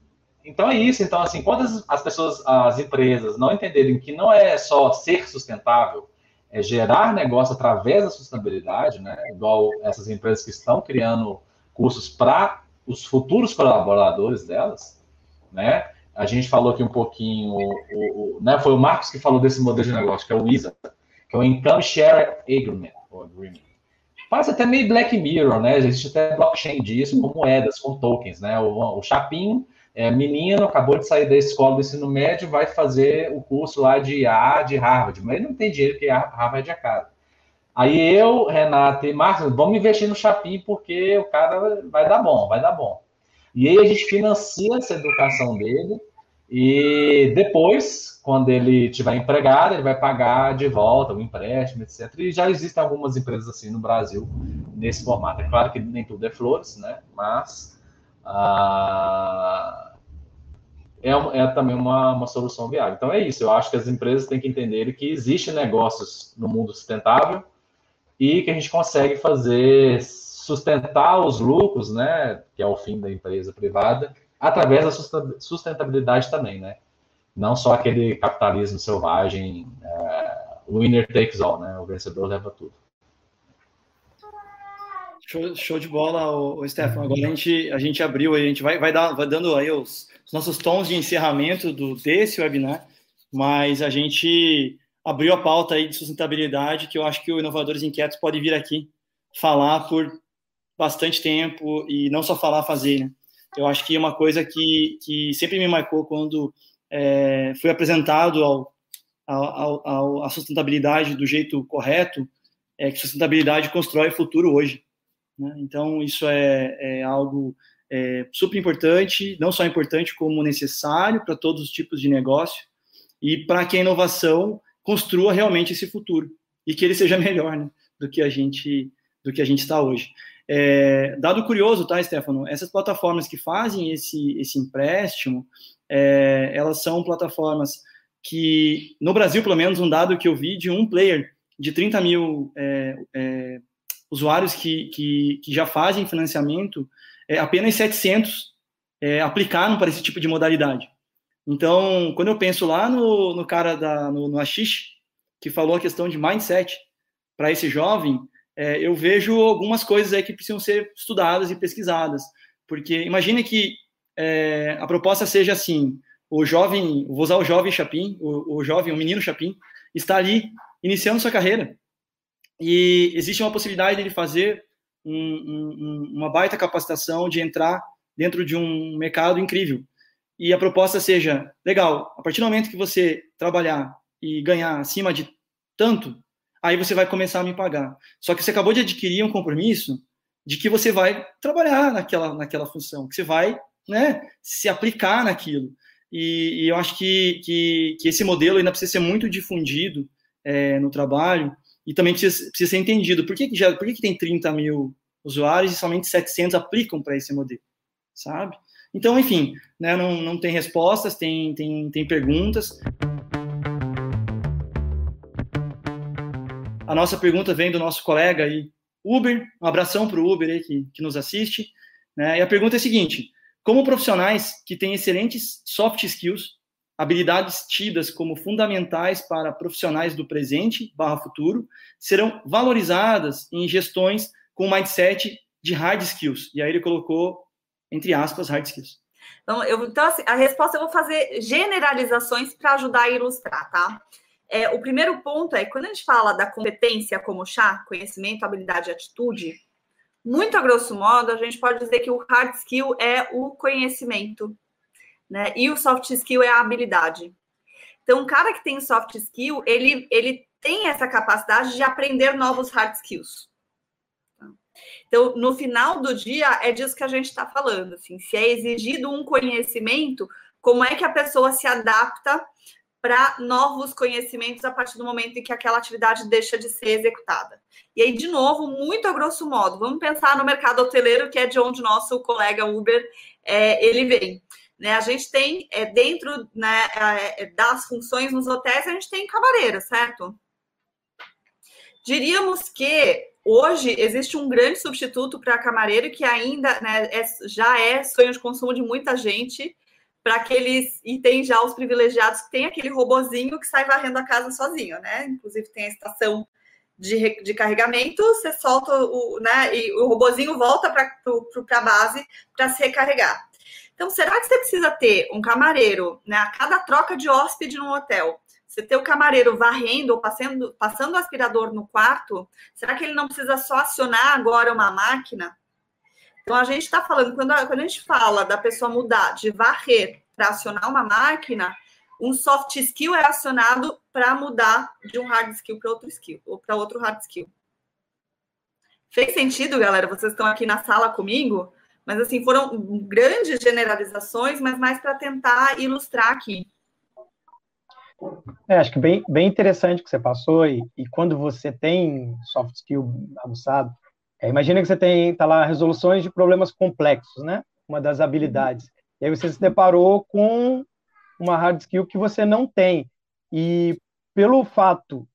então é isso. Então, assim, quando as pessoas, as empresas não entenderem que não é só ser sustentável, é gerar negócio através da sustentabilidade, né? Igual essas empresas que estão criando cursos para os futuros colaboradores delas, né? A gente falou aqui um pouquinho, o, o, né? Foi o Marcos que falou desse modelo de negócio, que é o ISA, que é o Income Share Agreement. agreement. Parece até meio Black Mirror, né? Existe até blockchain disso, com moedas, com tokens, né? O, o Chapinho é, menino, acabou de sair da escola do ensino médio, vai fazer o curso lá de A de Harvard, mas ele não tem dinheiro, porque Harvard é caro. Aí eu, Renato e Marcos, vamos investir no Chapim, porque o cara vai dar bom, vai dar bom. E aí a gente financia essa educação dele, e depois, quando ele tiver empregado, ele vai pagar de volta o empréstimo, etc. E já existem algumas empresas assim no Brasil, nesse formato. É claro que nem tudo é flores, né? Mas. Ah, é, é também uma, uma solução viável. Então é isso, eu acho que as empresas têm que entender que existe negócios no mundo sustentável e que a gente consegue fazer sustentar os lucros, né, que é o fim da empresa privada, através da sustentabilidade também, né? Não só aquele capitalismo selvagem, é, winner takes all, né? O vencedor leva tudo. Show, show de bola, o, Stefano. Agora a gente, a gente abriu, a gente vai, vai, dar, vai dando aí os, os nossos tons de encerramento do, desse webinar, mas a gente abriu a pauta aí de sustentabilidade, que eu acho que o Inovadores Inquietos pode vir aqui falar por bastante tempo e não só falar, fazer, né? Eu acho que é uma coisa que, que sempre me marcou quando é, fui apresentado ao, ao, ao, a sustentabilidade do jeito correto, é que sustentabilidade constrói futuro hoje. Né? Então, isso é, é algo é super importante, não só importante, como necessário para todos os tipos de negócio e para que a inovação construa realmente esse futuro e que ele seja melhor né, do que a gente do que a gente está hoje. É, dado curioso, tá, Stefano? Essas plataformas que fazem esse, esse empréstimo, é, elas são plataformas que, no Brasil, pelo menos, um dado que eu vi de um player de 30 mil é, é, usuários que, que, que, já fazem financiamento é, apenas 700 é, aplicaram para esse tipo de modalidade. Então, quando eu penso lá no, no cara da, no, no Ashish, que falou a questão de mindset para esse jovem, é, eu vejo algumas coisas aí que precisam ser estudadas e pesquisadas. Porque imagine que é, a proposta seja assim: o jovem, vou usar o jovem Chapim, o, o jovem, o menino Chapim, está ali iniciando sua carreira. E existe uma possibilidade de fazer um, um, uma baita capacitação de entrar dentro de um mercado incrível. E a proposta seja, legal, a partir do momento que você trabalhar e ganhar acima de tanto, aí você vai começar a me pagar. Só que você acabou de adquirir um compromisso de que você vai trabalhar naquela, naquela função, que você vai né, se aplicar naquilo. E, e eu acho que, que, que, esse modelo ainda precisa ser muito difundido é, no trabalho, e também precisa, precisa ser entendido. Por que, que, já, por que, que tem 30 mil usuários e somente 700 aplicam para esse modelo, sabe? Então, enfim, né, não, não tem respostas, tem, tem, tem perguntas. A nossa pergunta vem do nosso colega aí, Uber. Um abração para o Uber aí que, que nos assiste. Né? E a pergunta é a seguinte: como profissionais que têm excelentes soft skills habilidades tidas como fundamentais para profissionais do presente barra futuro serão valorizadas em gestões com mindset de hard skills. E aí ele colocou, entre aspas, hard skills. Então, eu, então assim, a resposta eu vou fazer generalizações para ajudar a ilustrar, tá? É, o primeiro ponto é, quando a gente fala da competência como chá, conhecimento, habilidade e atitude, muito a grosso modo, a gente pode dizer que o hard skill é o conhecimento, né? E o soft skill é a habilidade. Então, o cara que tem soft skill, ele, ele tem essa capacidade de aprender novos hard skills. Então, no final do dia, é disso que a gente está falando. Assim, se é exigido um conhecimento, como é que a pessoa se adapta para novos conhecimentos a partir do momento em que aquela atividade deixa de ser executada. E aí, de novo, muito a grosso modo, vamos pensar no mercado hoteleiro, que é de onde nosso colega Uber é, ele vem. Né, a gente tem é, dentro né, é, das funções nos hotéis, a gente tem camareira, certo? Diríamos que hoje existe um grande substituto para camareiro que ainda né, é, já é sonho de consumo de muita gente, para aqueles e tem já os privilegiados que tem aquele robozinho que sai varrendo a casa sozinho, né? Inclusive tem a estação de, de carregamento, você solta o, né? E o robozinho volta para a base para se recarregar. Então, será que você precisa ter um camareiro, né? A cada troca de hóspede no hotel, você ter o camareiro varrendo ou passando, passando o aspirador no quarto, será que ele não precisa só acionar agora uma máquina? Então, a gente está falando, quando a, quando a gente fala da pessoa mudar de varrer para acionar uma máquina, um soft skill é acionado para mudar de um hard skill para outro skill, ou para outro hard skill. Fez sentido, galera? Vocês estão aqui na sala comigo? Mas, assim, foram grandes generalizações, mas mais para tentar ilustrar aqui. É, acho que bem, bem interessante que você passou, e, e quando você tem soft skill avançado, é, imagina que você tem, tá lá, resoluções de problemas complexos, né? Uma das habilidades. E aí você se deparou com uma hard skill que você não tem. E pelo fato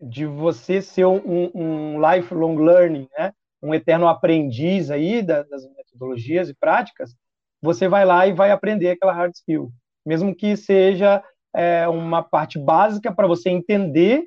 de você ser um, um lifelong learning, né? um eterno aprendiz aí das metodologias e práticas, você vai lá e vai aprender aquela hard skill. Mesmo que seja é, uma parte básica para você entender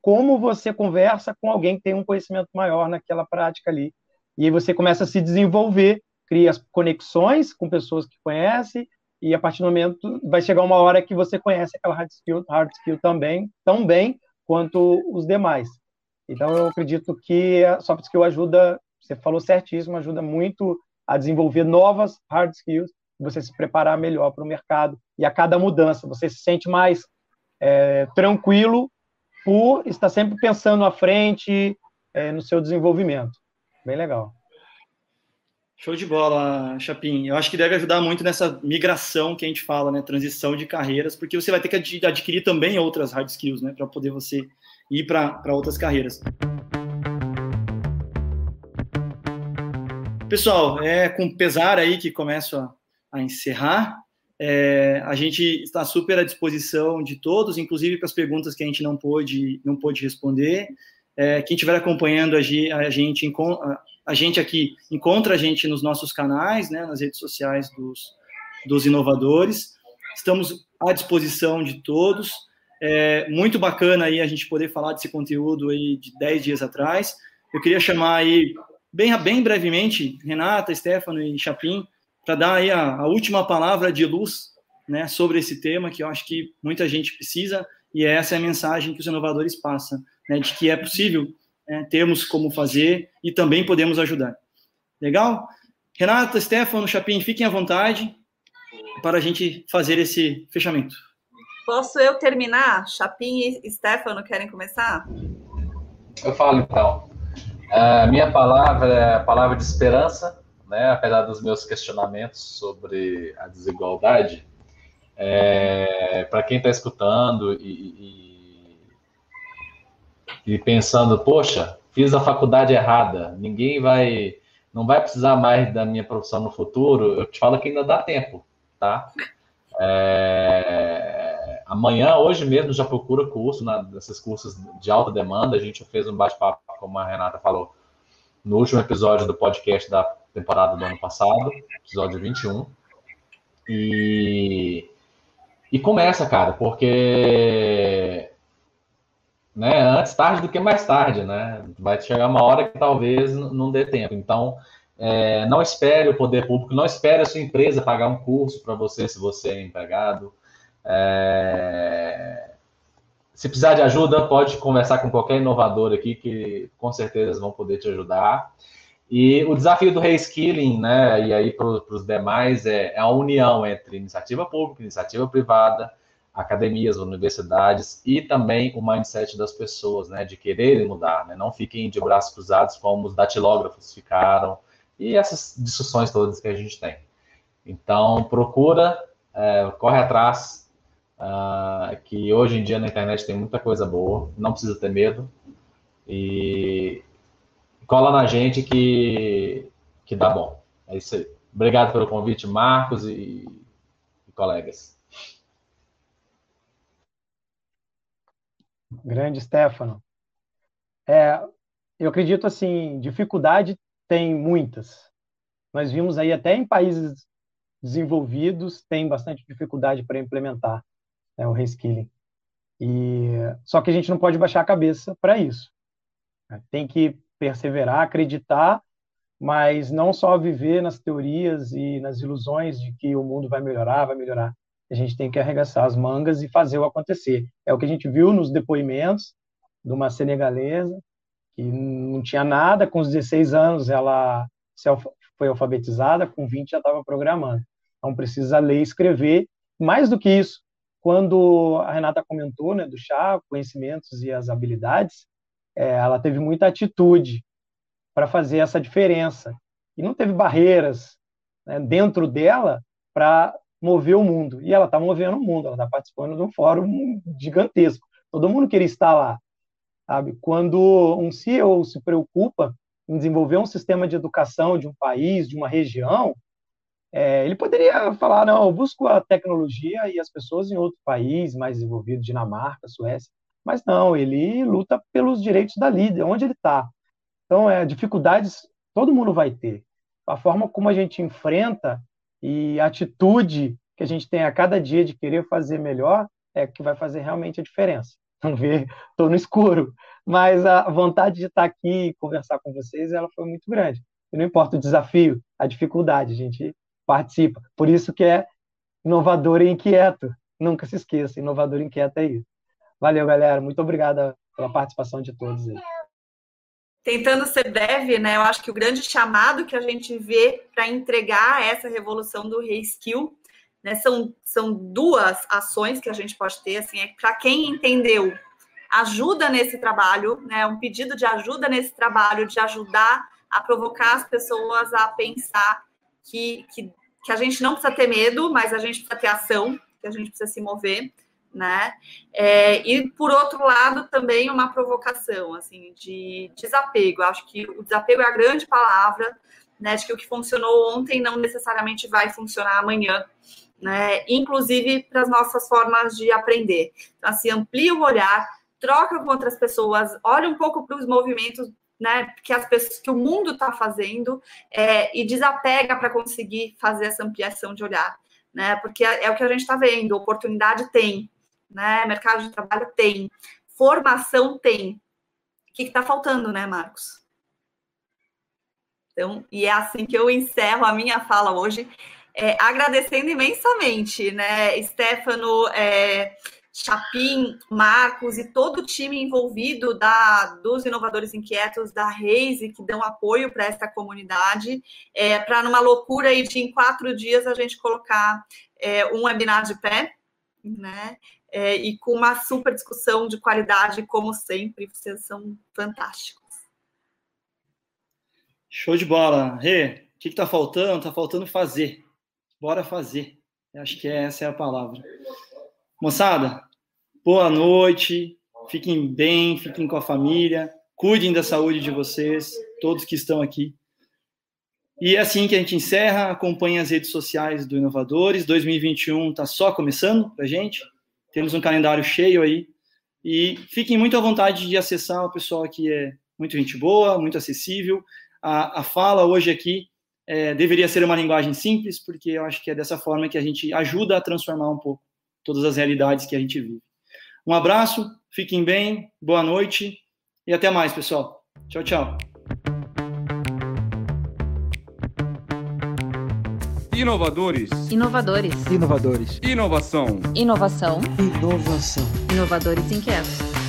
como você conversa com alguém que tem um conhecimento maior naquela prática ali. E aí você começa a se desenvolver, cria as conexões com pessoas que conhece, e a partir do momento vai chegar uma hora que você conhece aquela hard skill, hard skill também, tão bem quanto os demais. Então eu acredito que a soft skill ajuda, você falou certíssimo, ajuda muito a desenvolver novas hard skills, você se preparar melhor para o mercado e a cada mudança você se sente mais é, tranquilo por estar sempre pensando à frente é, no seu desenvolvimento. Bem legal. Show de bola, Chapin. Eu acho que deve ajudar muito nessa migração que a gente fala, né? Transição de carreiras, porque você vai ter que adquirir também outras hard skills, né? Para poder você ir para outras carreiras. Pessoal, é com pesar aí que começo a, a encerrar. É, a gente está super à disposição de todos, inclusive para as perguntas que a gente não pôde, não pôde responder. É, quem estiver acompanhando a, gente, a gente aqui encontra a gente nos nossos canais, né, nas redes sociais dos, dos inovadores. Estamos à disposição de todos. É muito bacana aí a gente poder falar desse conteúdo aí de 10 dias atrás. Eu queria chamar aí, bem, bem brevemente, Renata, Stefano e Chapim, para dar aí a, a, última palavra de luz né, sobre esse tema, que eu acho que muita gente precisa, e essa é a mensagem que os inovadores passam, né, de que é possível né, temos como fazer e também podemos ajudar. Legal? Renata, Stefano, Chapim, fiquem à vontade para a gente fazer esse fechamento. Posso eu terminar? Chapim e Stefano querem começar? Eu falo então. A minha palavra é a palavra de esperança, né? apesar dos meus questionamentos sobre a desigualdade. É, para quem está escutando e, e e pensando, poxa, fiz a faculdade errada, ninguém vai, não vai precisar mais da minha profissão no futuro, eu te falo que ainda dá tempo, tá? É, amanhã, hoje mesmo, já procura curso, na, nesses cursos de alta demanda, a gente fez um bate-papo, como a Renata falou, no último episódio do podcast da temporada do ano passado, episódio 21, e, e começa, cara, porque né, antes tarde do que mais tarde, né? Vai chegar uma hora que talvez não dê tempo. Então, é, não espere o poder público, não espere a sua empresa pagar um curso para você se você é empregado. É, se precisar de ajuda, pode conversar com qualquer inovador aqui que com certeza vão poder te ajudar. E o desafio do reskilling, né, e aí para os demais, é, é a união entre iniciativa pública, iniciativa privada, academias, universidades e também o mindset das pessoas, né, de quererem mudar, né, não fiquem de braços cruzados como os datilógrafos ficaram e essas discussões todas que a gente tem. Então, procura, é, corre atrás, uh, que hoje em dia na internet tem muita coisa boa, não precisa ter medo e cola na gente que, que dá bom. É isso aí. Obrigado pelo convite, Marcos e, e colegas. Grande Stefano. É, eu acredito assim, dificuldade tem muitas. Nós vimos aí até em países desenvolvidos têm bastante dificuldade para implementar né, o reskilling. E só que a gente não pode baixar a cabeça para isso. Tem que perseverar, acreditar, mas não só viver nas teorias e nas ilusões de que o mundo vai melhorar, vai melhorar. A gente tem que arregaçar as mangas e fazer o acontecer. É o que a gente viu nos depoimentos de uma senegalesa que não tinha nada, com os 16 anos ela foi alfabetizada, com 20 já estava programando. Então precisa ler e escrever. Mais do que isso, quando a Renata comentou né, do chá, conhecimentos e as habilidades, é, ela teve muita atitude para fazer essa diferença. E não teve barreiras né, dentro dela para mover o mundo. E ela está movendo o mundo, ela está participando de um fórum gigantesco. Todo mundo queria estar lá. Sabe? Quando um CEO se preocupa em desenvolver um sistema de educação de um país, de uma região, é, ele poderia falar, não, eu busco a tecnologia e as pessoas em outro país mais desenvolvido, Dinamarca, Suécia, mas não, ele luta pelos direitos da líder, onde ele está. Então, é, dificuldades todo mundo vai ter. A forma como a gente enfrenta e a atitude que a gente tem a cada dia de querer fazer melhor é que vai fazer realmente a diferença. Vamos ver, estou no escuro, mas a vontade de estar aqui e conversar com vocês, ela foi muito grande. E não importa o desafio, a dificuldade, a gente participa. Por isso que é inovador e inquieto. Nunca se esqueça, inovador e inquieto é isso. Valeu, galera. Muito obrigada pela participação de todos aí. Tentando ser breve, né? Eu acho que o grande chamado que a gente vê para entregar essa revolução do reskill, né? São, são duas ações que a gente pode ter, assim, é para quem entendeu ajuda nesse trabalho, né? Um pedido de ajuda nesse trabalho, de ajudar a provocar as pessoas a pensar que, que que a gente não precisa ter medo, mas a gente precisa ter ação, que a gente precisa se mover, né? É, e por outro lado também uma provocação, assim, de desapego. Acho que o desapego é a grande palavra, né? De que o que funcionou ontem não necessariamente vai funcionar amanhã. Né, inclusive para as nossas formas de aprender. Então, assim, amplia o olhar, troca com outras pessoas, olha um pouco para os movimentos né, que as pessoas, que o mundo está fazendo é, e desapega para conseguir fazer essa ampliação de olhar, né? Porque é, é o que a gente está vendo, oportunidade tem, né? Mercado de trabalho tem, formação tem. O que está faltando, né, Marcos? Então, e é assim que eu encerro a minha fala hoje, é, agradecendo imensamente, né, Stefano, é, Chapim, Marcos e todo o time envolvido da, dos inovadores inquietos, da Reise, que dão apoio para essa comunidade, é, para numa loucura aí de em quatro dias a gente colocar é, um webinar de pé, né? É, e com uma super discussão de qualidade, como sempre, vocês são fantásticos. Show de bola. Rê, o que está faltando? Está faltando fazer. Bora fazer. Acho que essa é a palavra. Moçada, boa noite, fiquem bem, fiquem com a família, cuidem da saúde de vocês, todos que estão aqui. E é assim que a gente encerra. Acompanhe as redes sociais do Inovadores. 2021 está só começando para gente. Temos um calendário cheio aí. E fiquem muito à vontade de acessar. O pessoal aqui é muito gente boa, muito acessível. A, a fala hoje aqui é, deveria ser uma linguagem simples, porque eu acho que é dessa forma que a gente ajuda a transformar um pouco todas as realidades que a gente vive. Um abraço, fiquem bem, boa noite e até mais, pessoal. Tchau, tchau. Inovadores. Inovadores. Inovadores. Inovação. Inovação. Inovação. Inovadores inquietos.